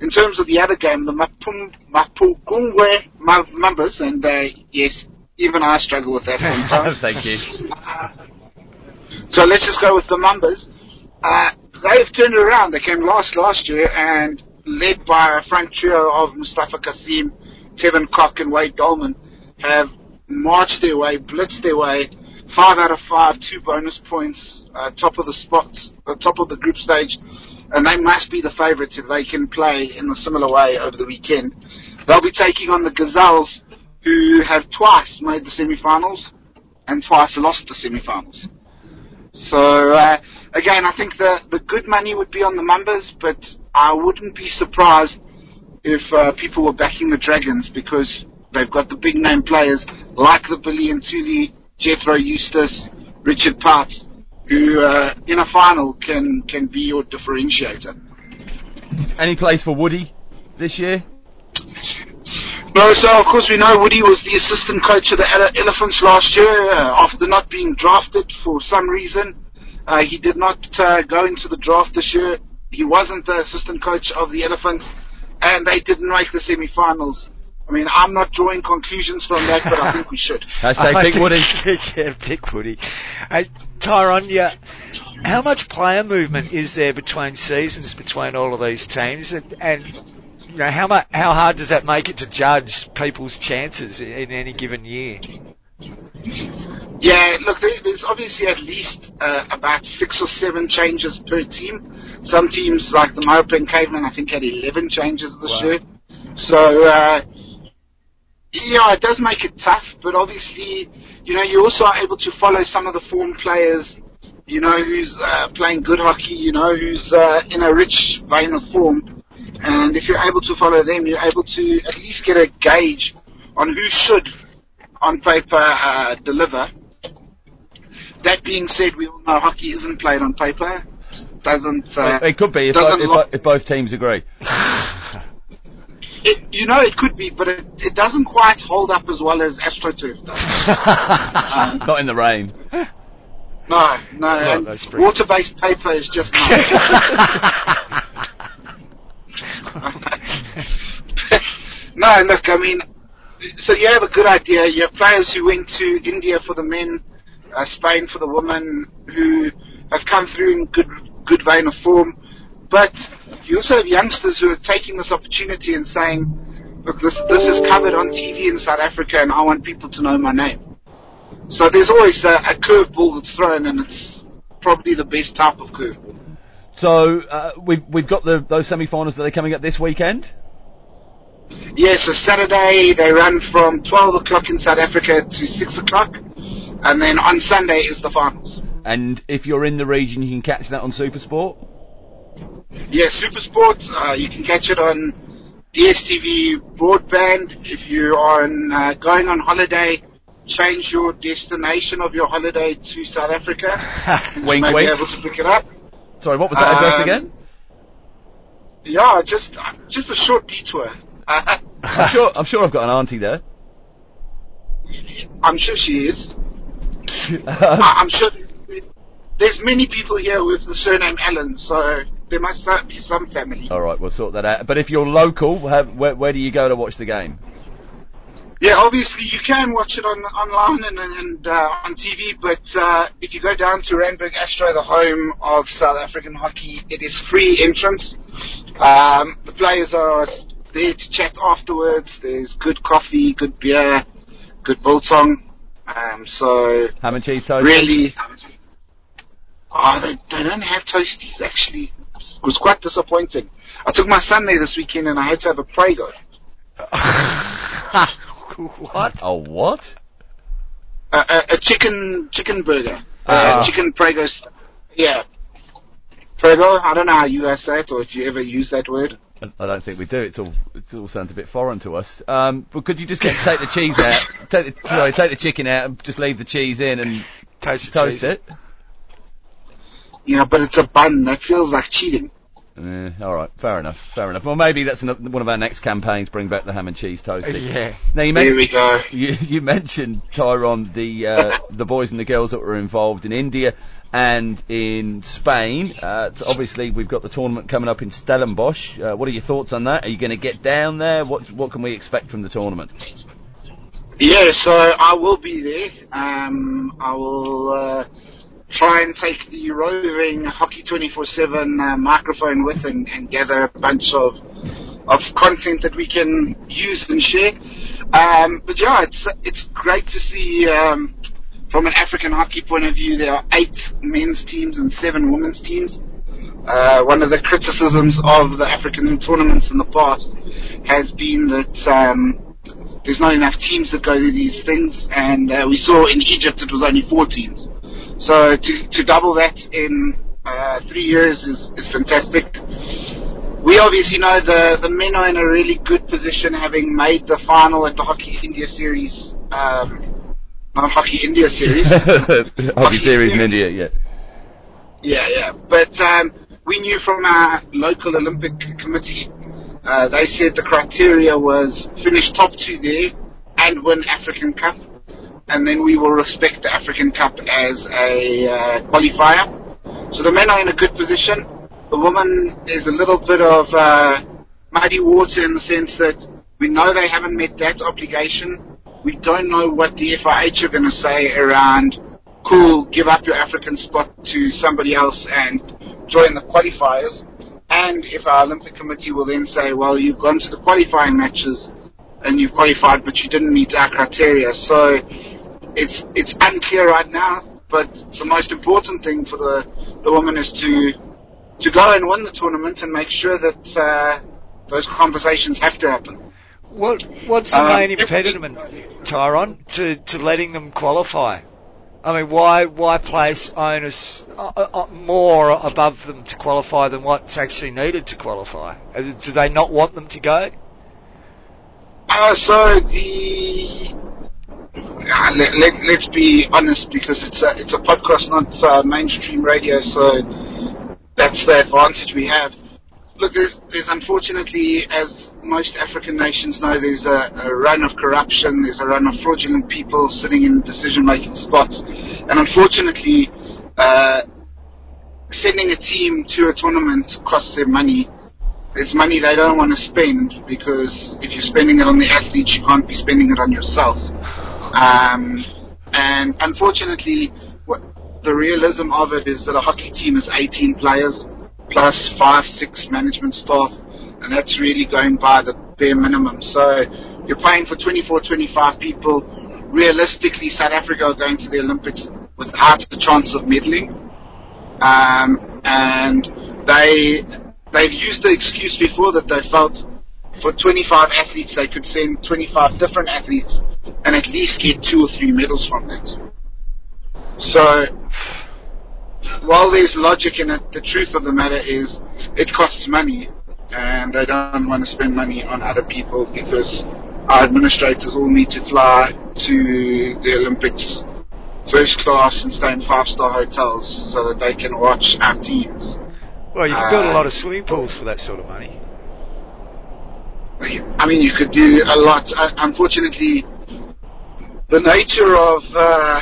In terms of the other game, the Mapum, Mapukungwe Ma- Mambas, and uh, yes, even I struggle with that sometimes. Thank you. So let's just go with the Mambas. Uh, they've turned around. They came last last year and led by a front trio of Mustafa Cassiem, Tevin Kok and Wade Dolman have marched their way, blitzed their way, five out of five, two bonus points, uh, top of the spots, uh, top of the group stage, and they must be the favourites if they can play in a similar way over the weekend. They'll be taking on the Gazelles, who have twice made the semi-finals and twice lost the semi-finals. So uh, again, I think the the good money would be on the Mambas, but I wouldn't be surprised if uh, people were backing the Dragons because they've got the big name players like the Billy and Tuli, Jethro Eustace, Richard Pautz, who uh, in a final can can be your differentiator. Any place for Woody this year? No, so of course we know Woody was the assistant coach of the Ele- Elephants last year uh, after not being drafted for some reason. Uh, he did not uh, go into the draft this year. He wasn't the assistant coach of the Elephants, and they didn't make the semi-finals. I mean, I'm not drawing conclusions from that, but I think we should. Hashtag I Big think- Woody. yeah, Big Woody. Hey, Tyron, yeah, how much player movement is there between seasons between all of these teams, and, and you know how much how hard does that make it to judge people's chances in, any given year? Yeah, look, there's obviously at least uh, about six or seven changes per team. Some teams, like the Maropeng Cavemen, I think had 11 changes this Wow. year. So, uh, yeah, it does make it tough, but obviously, you know, you also are able to follow some of the form players, you know, who's uh, playing good hockey, you know, who's uh, in a rich vein of form. And if you're able to follow them, you're able to at least get a gauge on who should, on paper, uh, deliver. That being said, we all know hockey isn't played on paper. It doesn't. Uh, it could be if, doesn't if, look- bo- if both teams agree. it, you know, it could be, but it, it doesn't quite hold up as well as AstroTurf does. Not in the rain. No, no, and water-based paper is just not. no, look, I mean, so you have a good idea. You have players who went to India for the men, uh, Spain for the women, who have come through in good good vein of form. But you also have youngsters who are taking this opportunity and saying, "Look, this this is covered on TV in South Africa, and I want people to know my name." So there's always a, a curveball that's thrown, and it's probably the best type of curveball. So uh, we've we've got the those semi-finals that are coming up this weekend. Yeah, so Saturday they run from 12 o'clock in South Africa to 6 o'clock, and then on Sunday is the finals. And if you're in the region, you can catch that on Supersport. Yeah, Supersport. Uh, you can catch it on DSTV broadband. If you are on, uh, going on holiday, change your destination of your holiday to South Africa. you may wink. be able to pick it up. Sorry, what was that address Um, again? Yeah, just just a short detour. I'm sure, I'm sure I've got an auntie there. I'm sure she is. I- I'm sure there's many people here with the surname Allen, so there must be some family. All right, we'll sort that out. But if you're local, have, where, where do you go to watch the game? Yeah, obviously you can watch it on online and, and uh, on TV, but uh, if you go down to Randburg Astro, the home of South African hockey, it is free entrance. Um, the players are there to chat afterwards. There's good coffee, good beer, good biltong. Um, so Ham and cheese toast. really, oh, they, they don't have toasties actually. It was quite disappointing. I took my son there this weekend and I had to have a Prego. what? A what? a, a, a chicken chicken burger, Ah. uh, chicken prego. Yeah, prego. I don't know how you guys say it, or if you ever use that word. I- I don't think we do. It's all it all sounds a bit foreign to us. Um, but could you just get take the cheese out, take the sorry, take the chicken out, and just leave the cheese in and Toast, toast it? Yeah, but it's a bun. That feels like cheating. Uh, all right, fair enough, fair enough. Well, maybe that's ano- one of our next campaigns. Bring back the ham and cheese toasty. Yeah. Now you There mentioned we go. you, you mentioned Tyron the uh, the boys and the girls that were involved in India and in Spain. Uh, so obviously, we've got the tournament coming up in Stellenbosch. Uh, what are your thoughts on that? Are you going to get down there? What what can we expect from the tournament? Yeah, so I will be there. Um, I will uh, try and take the roving Hockey 24/7 uh, microphone with and, and gather a bunch of of content that we can use and share. Um, but yeah, it's it's great to see. Um, from an African hockey point of view, there are eight men's teams and seven women's teams. Uh, one of the criticisms of the African tournaments in the past has been that um, there's not enough teams that go to these things, and uh, we saw in Egypt it was only four teams. So to to double that in uh, three years is is fantastic. We obviously know the the men are in a really good position, having made the final at the Hockey India series. Um, not Hockey India series. Hockey series in India, yeah. Yeah, yeah. But um, we knew from our local Olympic committee, uh, they said the criteria was finish top two there and win African Cup, and then we will respect the African Cup as a uh, qualifier. So the men are in a good position. The women is a little bit of uh, muddy water in the sense that we know they haven't met that obligation. We don't know what the FIH are going to say around cool, give up your African spot to somebody else and join the qualifiers. And if our Olympic Committee will then say, well, you've gone to the qualifying matches and you've qualified, but you didn't meet our criteria. So it's it's unclear right now. But the most important thing for the the women is to to go and win the tournament and make sure that uh, those conversations have to happen. What What's the Um, main if- impediment, Tyron, to, to letting them qualify? I mean, why why place onus uh, uh, more above them to qualify than what's actually needed to qualify? Uh, Do they not want them to go? Uh, so the uh, let, let, let's be honest because it's a it's a podcast, not uh, mainstream radio. So that's the advantage we have. Look, there's there's unfortunately, as most African nations know, there's a, a run of corruption. There's a run of fraudulent people sitting in decision-making spots, and unfortunately, uh, sending a team to a tournament costs them money it's money they don't want to spend because if you're spending it on the athletes, you can't be spending it on yourself. Um, and unfortunately, what the realism of it is that a hockey team is 18 players plus five, six management staff, and that's really going by the bare minimum. So you're paying for 24, 25 people. Realistically, South Africa are going to the Olympics without a chance of medaling. Um, and they they've used the excuse before that they felt for 25 athletes they could send 25 different athletes and at least get two or three medals from that. So while there's logic in it, the truth of the matter is it costs money, and they don't want to spend money on other people because our administrators all need to fly to the Olympics first class and stay in five star hotels so that they can watch our teams. Well, you can build a lot of uh, swimming pools for that sort of money. I mean, you could do a lot. Uh, unfortunately, the nature of uh,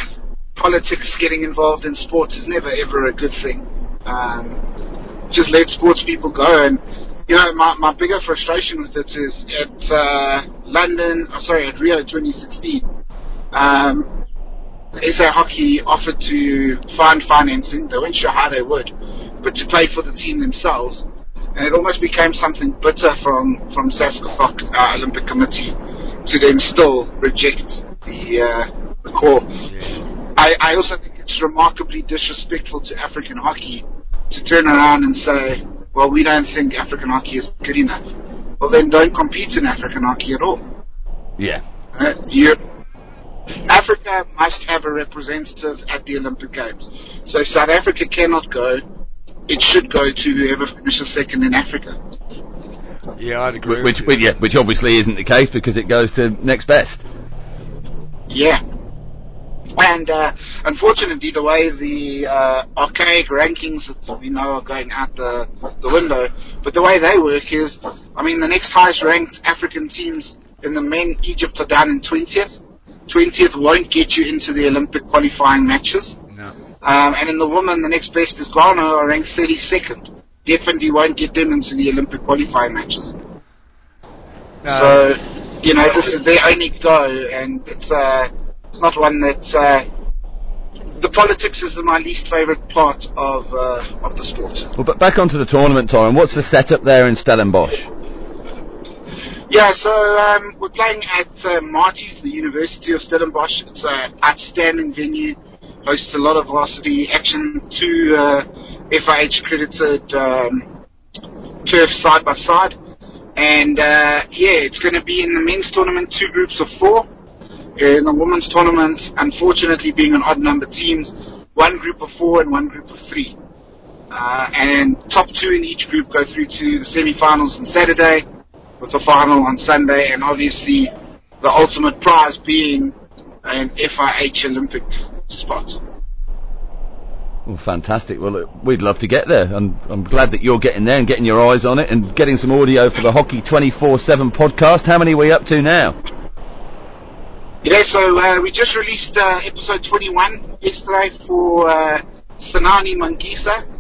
politics getting involved in sports is never ever a good thing. Um, just let sports people go. And, you know, my, my bigger frustration with it is at uh, London, oh, sorry, at Rio 2016, um, SA Hockey offered to find financing. They weren't sure how they would, but to pay for the team themselves. And it almost became something bitter from, from SASCOC uh, Olympic Committee to then still reject the, uh, the call. I, I also think it's remarkably disrespectful to African hockey to turn around and say, well, we don't think African hockey is good enough. Well, then don't compete in African hockey at all. Yeah. Uh, you, Africa must have a representative at the Olympic Games. So if South Africa cannot go, it should go to whoever finishes second in Africa. Yeah, I'd agree. Which, with which, you. yeah, which obviously isn't the case because it goes to next best. Yeah. And uh, unfortunately, the way the uh, archaic rankings that we know are going out the, the window, but the way they work is, I mean, the next highest ranked African teams in the men, Egypt are down in 20th. 20th won't get you into the Olympic qualifying matches. No. Um, and in the women, the next best is Ghana, are ranked 32nd. Definitely won't get them into the Olympic qualifying matches. No. So, you know, this is their only go, and it's uh, it's not one that uh, the politics is my least favourite part of uh, of the sport. Well, but back onto the tournament, Tyron. What's the setup there in Stellenbosch? Yeah, so um, we're playing at uh, Maties, the University of Stellenbosch. It's an outstanding venue, hosts a lot of varsity action, two uh, FIH accredited um, turf side by side. And uh, yeah, it's going to be in the men's tournament, two groups of four. In the women's tournament, unfortunately being an odd number teams, one group of four and one group of three. Uh, and top two in each group go through to the semi-finals on Saturday, with the final on Sunday, and obviously the ultimate prize being an FIH Olympic spot. Well, fantastic. Well, we'd love to get there, and I'm glad that you're getting there and getting your eyes on it and getting some audio for the Hockey 24/7 podcast. How many are we up to now? Yeah, so uh, we just released uh, episode 21 yesterday for uh, Sanani Mangisa.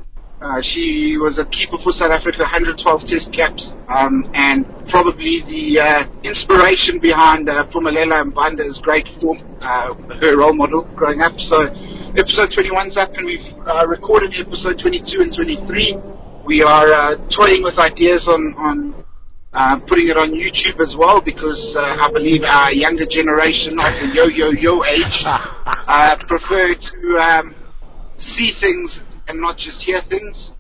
Uh, she was a keeper for South Africa, 112 test caps, um, and probably the uh, inspiration behind uh, Phumelela Mbande's great form, uh, her role model growing up. So episode 21's up, and we've uh, recorded episode 22 and 23. We are uh, toying with ideas on, on uh, putting it on YouTube as well because uh, I believe our younger generation of the yo yo yo age uh, prefer to um, see things and not just hear things.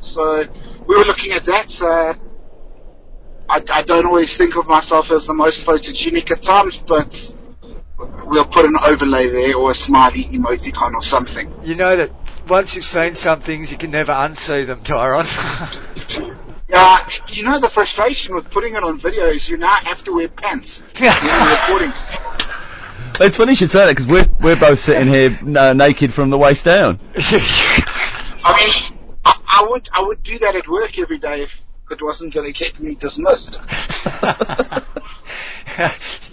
So we were looking at that. Uh, I, I don't always think of myself as the most photogenic at times, but we'll put an overlay there or a smiley emoticon or something. You know that once you've seen some things, you can never unsee them, Tyron. Yeah, you know the frustration with putting it on video is you now have to wear pants when you're recording. It's funny you should say that because we're we're both sitting here uh, naked from the waist down. I mean, I, I would I would do that at work every day if it wasn't going to get me dismissed.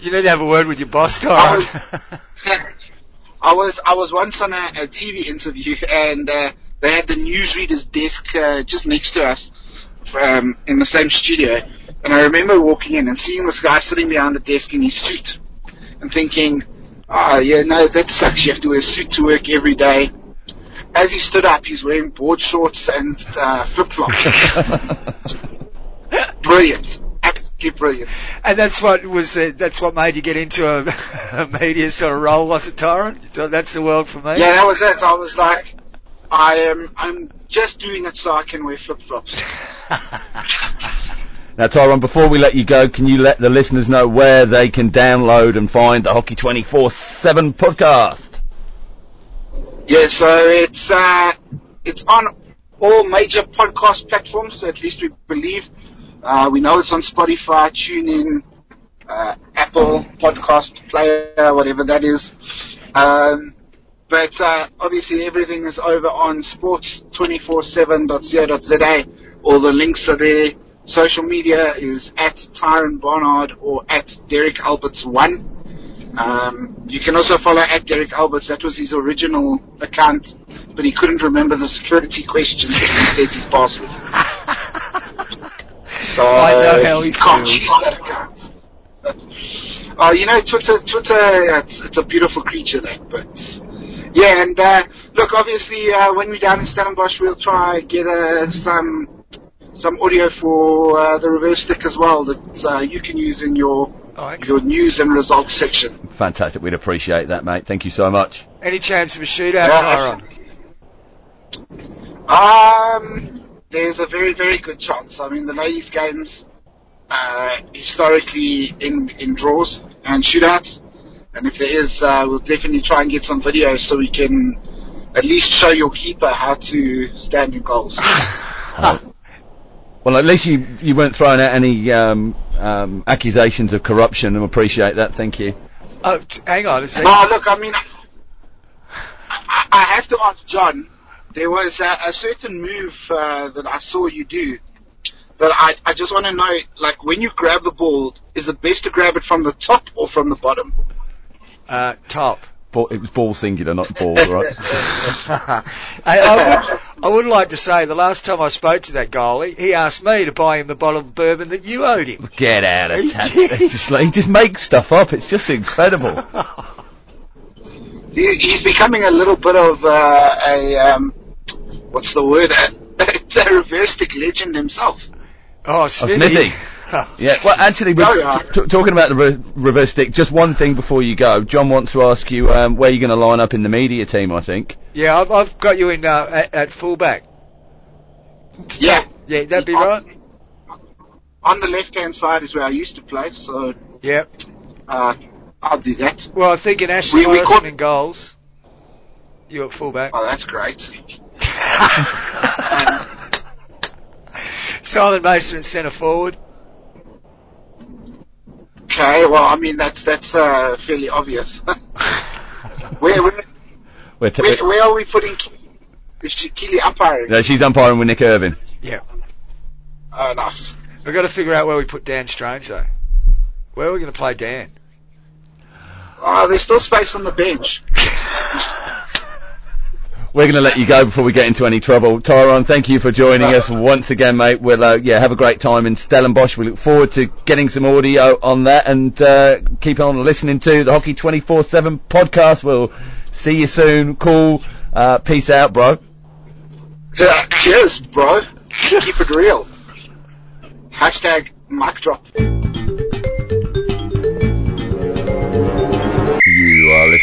you need to have a word with your boss, I Tyron. I was I was once on a, a TV interview and uh, they had the newsreader's desk uh, just next to us um, in the same studio. And I remember walking in and seeing this guy sitting behind the desk in his suit and thinking, oh, yeah, no, that sucks. You have to wear a suit to work every day. As he stood up, he's wearing board shorts and uh, flip-flops. brilliant. Absolutely brilliant. and that's what was uh, that's what made you get into a, a media sort of role, was it, Tyron? That's the world for me. Yeah, that was it. I was like, I am, I'm just doing it so I can wear flip-flops. Now, Tyron, before we let you go, can you let the listeners know where they can download and find the Hockey 24/7 podcast? Yeah, so it's uh, it's on all major podcast platforms, at least we believe. Uh, we know it's on Spotify, TuneIn, uh, Apple Podcast Player, whatever that is. Um, but uh, obviously everything is over on sports247.co.za. All the links are there. Social media is at Tyron Barnard or at Derek Alberts one. Um, you can also follow at Derek Alberts. That was his original account, but he couldn't remember the security questions that he set his password. So I know how he you can't use that account. Oh, you know, Twitter, Twitter, it's, it's a beautiful creature, that. But yeah, and uh, look, obviously, uh, when we're down in Stellenbosch, we'll try gather some some audio for uh, the reverse stick as well that uh, you can use in your Oh, your news and results section. Fantastic. We'd appreciate that, mate. Thank you so much. Any chance of a shootout, Yeah, Tyron? Um, there's a very, very good chance. I mean, the ladies' games uh, historically in in draws and shootouts, and if there is, uh, we'll definitely try and get some videos so we can at least show your keeper how to stand in goals. Well, at least you you weren't throwing out any um, um, accusations of corruption, and appreciate that. Thank you. Oh, t- hang on a second. No, look, I mean, I, I, I have to ask John. There was a, a certain move uh, that I saw you do that I, I just want to know, like, when you grab the ball, is it best to grab it from the top or from the bottom? Uh, top. Ball, it was ball singular, not balls, right? I, I, would, I would like to say the last time I spoke to that goalie, he asked me to buy him the bottle of bourbon that you owed him. Get out of He town. did. Just like, he just makes stuff up. It's just incredible. He, he's becoming a little bit of uh, a, um, what's the word, a, a reverse legend himself. Oh, Smithy. Smithy. Yeah. Well, actually, we're Oh, t- talking about the re- reverse stick. Just one thing before you go. John wants to ask you um, where you're going to line up in the media team. I think. Yeah, I've, I've got you in uh, at, at fullback. Yeah. yeah, that'd be On- right. On the left-hand side is where I used to play, so Yep. uh, I'll do that. Well, I think thinking Ashley We- we Morrison caught- in goals. You're at fullback. Oh, that's great. Simon Mason at centre forward. Okay, well, I mean, that's, that's uh, fairly obvious. where, where, We're t- where, where are we putting Ke- Is she Keely umpiring? no, she's umpiring with Nick Irvin. Yeah. Oh, nice. We've got to figure out where we put Dan Strange though. Where are we going to play Dan? Oh, there's still space on the bench. We're going to let you go before we get into any trouble. Tyron, thank you for joining us once again, mate. We'll uh, yeah have a great time in Stellenbosch. We look forward to getting some audio on that and uh, keep on listening to the Hockey 24/7 podcast. We'll see you soon. Cool. Uh, peace out, bro. Yeah, cheers, bro. Keep it real. Hashtag mic drop.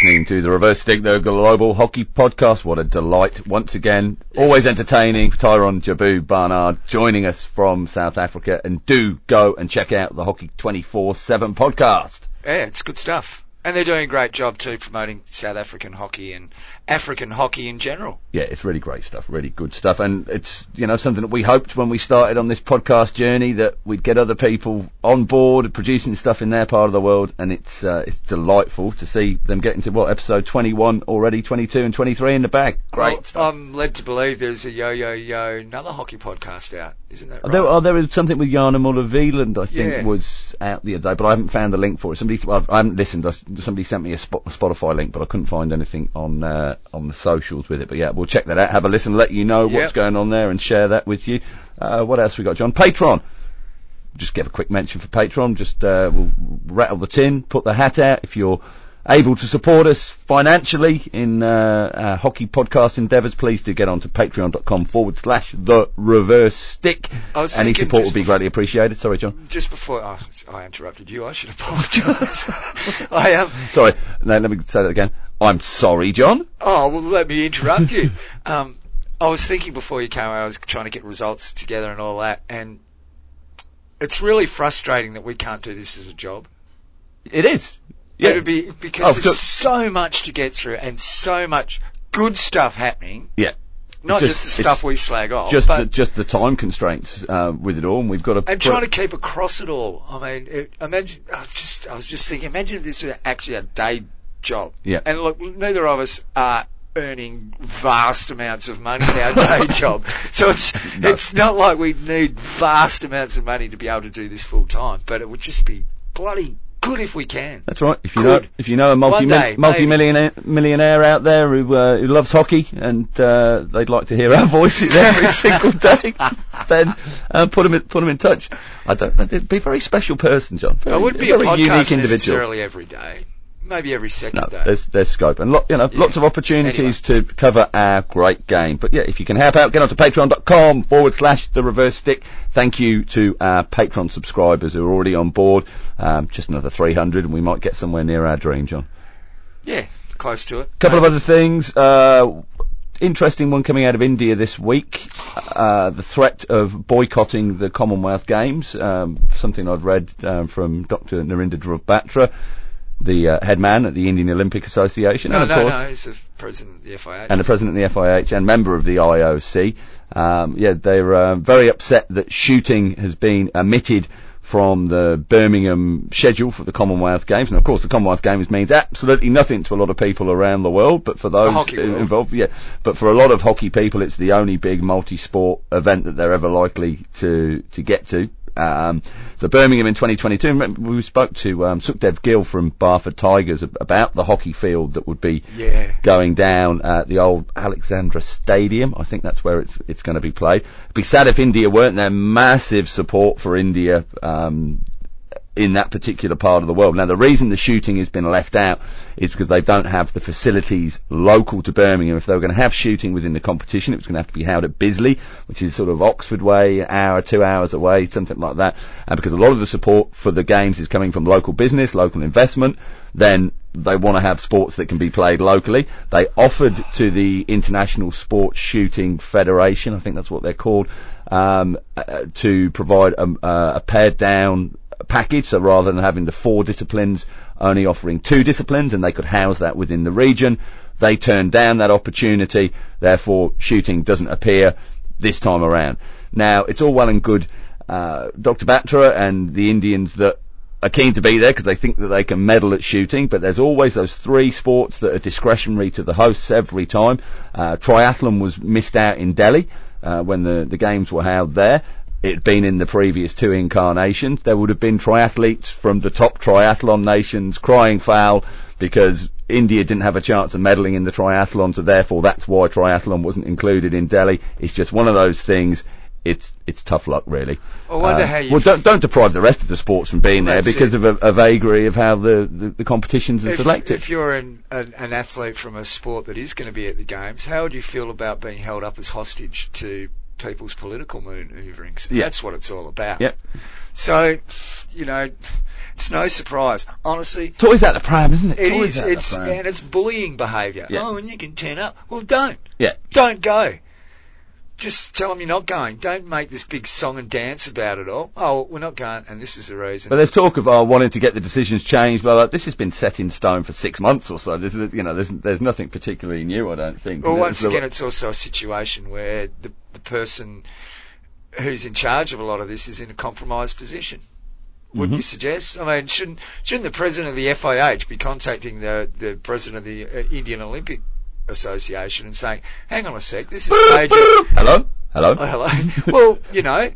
Listening to the Reverse Stick, the Global Hockey Podcast. What a delight. Once again, always entertaining. Tyron Jabu Barnard joining us from South Africa. And do go and check out the Hockey 24-7 podcast. Yeah, it's good stuff. And they're doing a great job too promoting South African hockey and African hockey in general. Yeah, it's really great stuff, really good stuff. And it's, you know, something that we hoped when we started on this podcast journey that we'd get other people on board producing stuff in their part of the world. And it's, uh, it's delightful to see them getting to what, episode 21 already, 22 and 23 in the bag. Great Well, stuff. I'm led to believe there's a Yo Yo Yo another hockey podcast out, isn't that Oh, right? There, oh, there was something with Janne Müller-Wieland, I think, Yeah. was out the other day, but I haven't found the link for it. Somebody, well, I haven't listened. I somebody sent me a, spot, a Spotify link, but I couldn't find anything on uh, on the socials with it. But yeah, we'll check that out. Have a listen, let you know Yep. what's going on there, and share that with you. Uh, what else we got, John? Patreon. Just give a quick mention for Patreon. Just uh, we'll rattle the tin, put the hat out. If you're able to support us financially in uh, our hockey podcast endeavours, please do get on to patreon.com forward slash the reverse stick. Any support would be greatly appreciated. Sorry, John. Just before oh, I interrupted you, I should apologise. I am. Sorry. No, let me say that again. I'm sorry, John. Oh well, let me interrupt you. Um, I was thinking before you came, I was trying to get results together and all that, and it's really frustrating that we can't do this as a job. It is. Yeah. It'd be because Oh, there's so- so much to get through and so much good stuff happening. Yeah. Not Just- just, the stuff we slag off, just the, just the time constraints uh, with it all, and we've got to and trying to keep across it all. I mean, it, imagine. I was just, I was just thinking. Imagine if this was actually a day job. Yeah. And look, neither of us are earning vast amounts of money in our day job, so it's No. it's not like we need vast amounts of money to be able to do this full time. But it would just be bloody good if we can. That's right. If you Good. know, if you know a multi day, multi millionaire millionaire out there who uh, who loves hockey and uh, they'd like to hear our voices every single day, then uh, put them in, put 'em in touch. I don't. It'd be a very special person, John. Very, It would be a a podcast unique individual. necessarily every day. Maybe every second No, day. there's there's scope and lot, you know Yeah. lots of opportunities to cover our great game. But yeah, if you can help out, get onto patreon.com forward slash the reverse stick. Thank you to our Patreon subscribers who are already on board. Um, just another 300 and we might get somewhere near our dream, John. yeah, close to it. A couple of other things. Uh, interesting one coming out of India this week. Uh, the threat of boycotting the Commonwealth Games. Um, something I'd read um, from Dr. Narinder Dhruv Batra, the uh, head man at the Indian Olympic Association, No, and of no, course, no. He's the president of the FIH. and the president of the FIH and member of the IOC. Um, yeah, they're uh, very upset that shooting has been omitted from the Birmingham schedule for the Commonwealth Games. And of course, the Commonwealth Games means absolutely nothing to a lot of people around the world, but for those involved, yeah, but for a lot of hockey people, it's the only big multi-sport event that they're ever likely to to get to. Um, so Birmingham in 2022, we spoke to um, Sukhdev Gill from Barford Tigers about the hockey field that would be Yeah. going down at the old Alexandra Stadium. I think that's where it's it's going to be played. It'd be sad if India weren't there. Massive support for India um, in that particular part of the world. Now, the reason the shooting has been left out is because they don't have the facilities local to Birmingham. If they were going to have shooting within the competition, it was going to have to be held at Bisley, which is sort of Oxford way, an hour, two hours away, something like that. And because a lot of the support for the games is coming from local business, local investment, then they want to have sports that can be played locally. They offered to the International Sports Shooting Federation, I think that's what they're called, um, uh, to provide a, uh, a pared down package. So rather than having the four disciplines, only offering two disciplines, and they could house that within the region. They turned down that opportunity. Therefore, shooting doesn't appear this time around. Now, it's all well and good. Uh, Dr. Batra and the Indians that are keen to be there because they think that they can medal at shooting, but there's always those three sports that are discretionary to the hosts every time. Uh, triathlon was missed out in Delhi uh, when the, the games were held there. It had been in the previous two incarnations. There would have been triathletes from the top triathlon nations crying foul because India didn't have a chance of medaling in the triathlon, so therefore that's why triathlon wasn't included in Delhi. It's just one of those things. It's it's tough luck, really. I wonder Um, how you well, don't don't deprive the rest of the sports from being there because it. of a, a vagary of how the, the, the competitions are if, selected. if you're an, an, an athlete from a sport that is going to be at the games, how would you feel about being held up as hostage to people's political maneuverings? Yeah. That's what it's all about. Yep. So, you know, it's no surprise. Honestly, Toys out the pram, isn't it? it Toys is. It's and it's bullying behaviour. Yeah. Oh, and you can turn up. Well, don't. Yeah. Don't go. Just tell them you're not going. Don't make this big song and dance about it all. Oh, we're not going, and this is the reason. But there's talk of uh, wanting to get the decisions changed. Blah. This has been set in stone for six months or so. There's, you know, there's, there's nothing particularly new, I don't think. Well, once again, it's also a situation where the, the person who's in charge of a lot of this is in a compromised position. Wouldn't Mhm. you suggest? I mean, shouldn't shouldn't the president of the FIH be contacting the the president of the uh, Indian Olympic Association and saying, "Hang on a sec, this is major." Hello? Hello? Oh, hello. well, you know,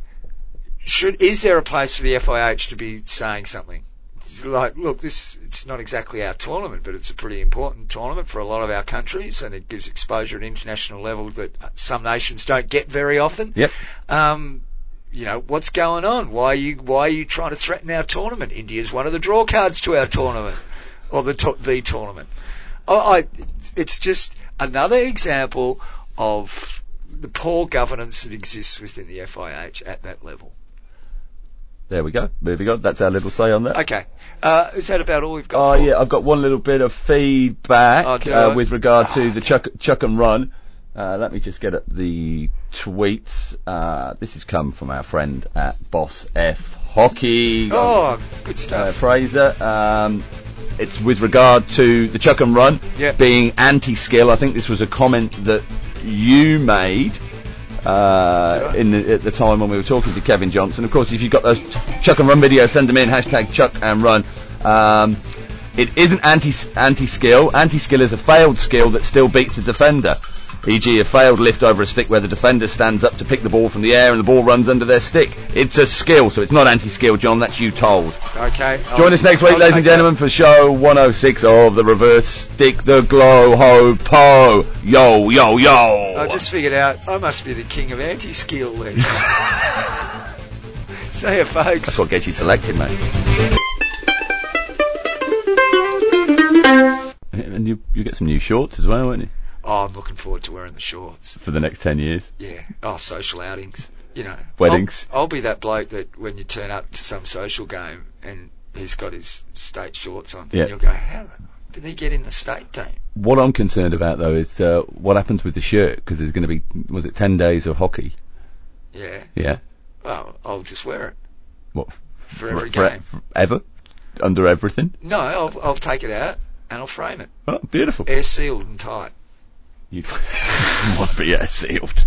should is there a place for the FIH to be saying something? It's Like, look, this it's not exactly our tournament, but it's a pretty important tournament for a lot of our countries, and it gives exposure at international level that some nations don't get very often. Yep. Um, you know, what's going on? Why are you why are you trying to threaten our tournament? India's one of the draw cards to our tournament, or the to- the tournament. I, I, it's just another example of the poor governance that exists within the FIH at that level. There we go. Moving on. That's our little say on that. Okay, uh, is that about all we've got? Oh for? yeah, I've got one little bit of feedback Oh, uh, with regard to Oh, the chuck, chuck and run. Uh, let me just get up the tweets. Uh, this has come from our friend at Boss F Hockey. Oh, good uh, stuff. Fraser. Um, it's with regard to the chuck and run Yeah. being anti-skill. I think this was a comment that you made uh, in the, at the time when we were talking to Kevin Johnson. Of course, if you've got those Chuck and Run videos, send them in. Hashtag Chuck and Run. Um, it isn't anti anti skill. Anti skill is a failed skill that still beats the defender. E.g., a failed lift over a stick where the defender stands up to pick the ball from the air and the ball runs under their stick. It's a skill, so it's not anti-skill, John. That's you told. Okay. Join I'll- us next week, I'll ladies and gentlemen, for show 106 of the Reverse Stick the Glow Ho Po. Yo, yo, yo. I just figured out I must be the king of anti-skill then. See you, folks. That's what gets you selected, mate. And you you get some new shorts as well, won't you? Oh, I'm looking forward to wearing the shorts. For the next 10 years. Yeah. Oh, social outings. You know. Weddings. I'll, I'll be that bloke that when you turn up to some social game and he's got his state shorts on, Yeah. you'll go, how did he get in the state team? What I'm concerned about though is uh, what happens with the shirt because there's going to be was it 10 days of hockey? Yeah. Yeah. Well, I'll just wear it What for every game. ever under everything? No, I'll, I'll take it out and I'll frame it. Oh, beautiful. Air sealed and tight. You want to be sealed.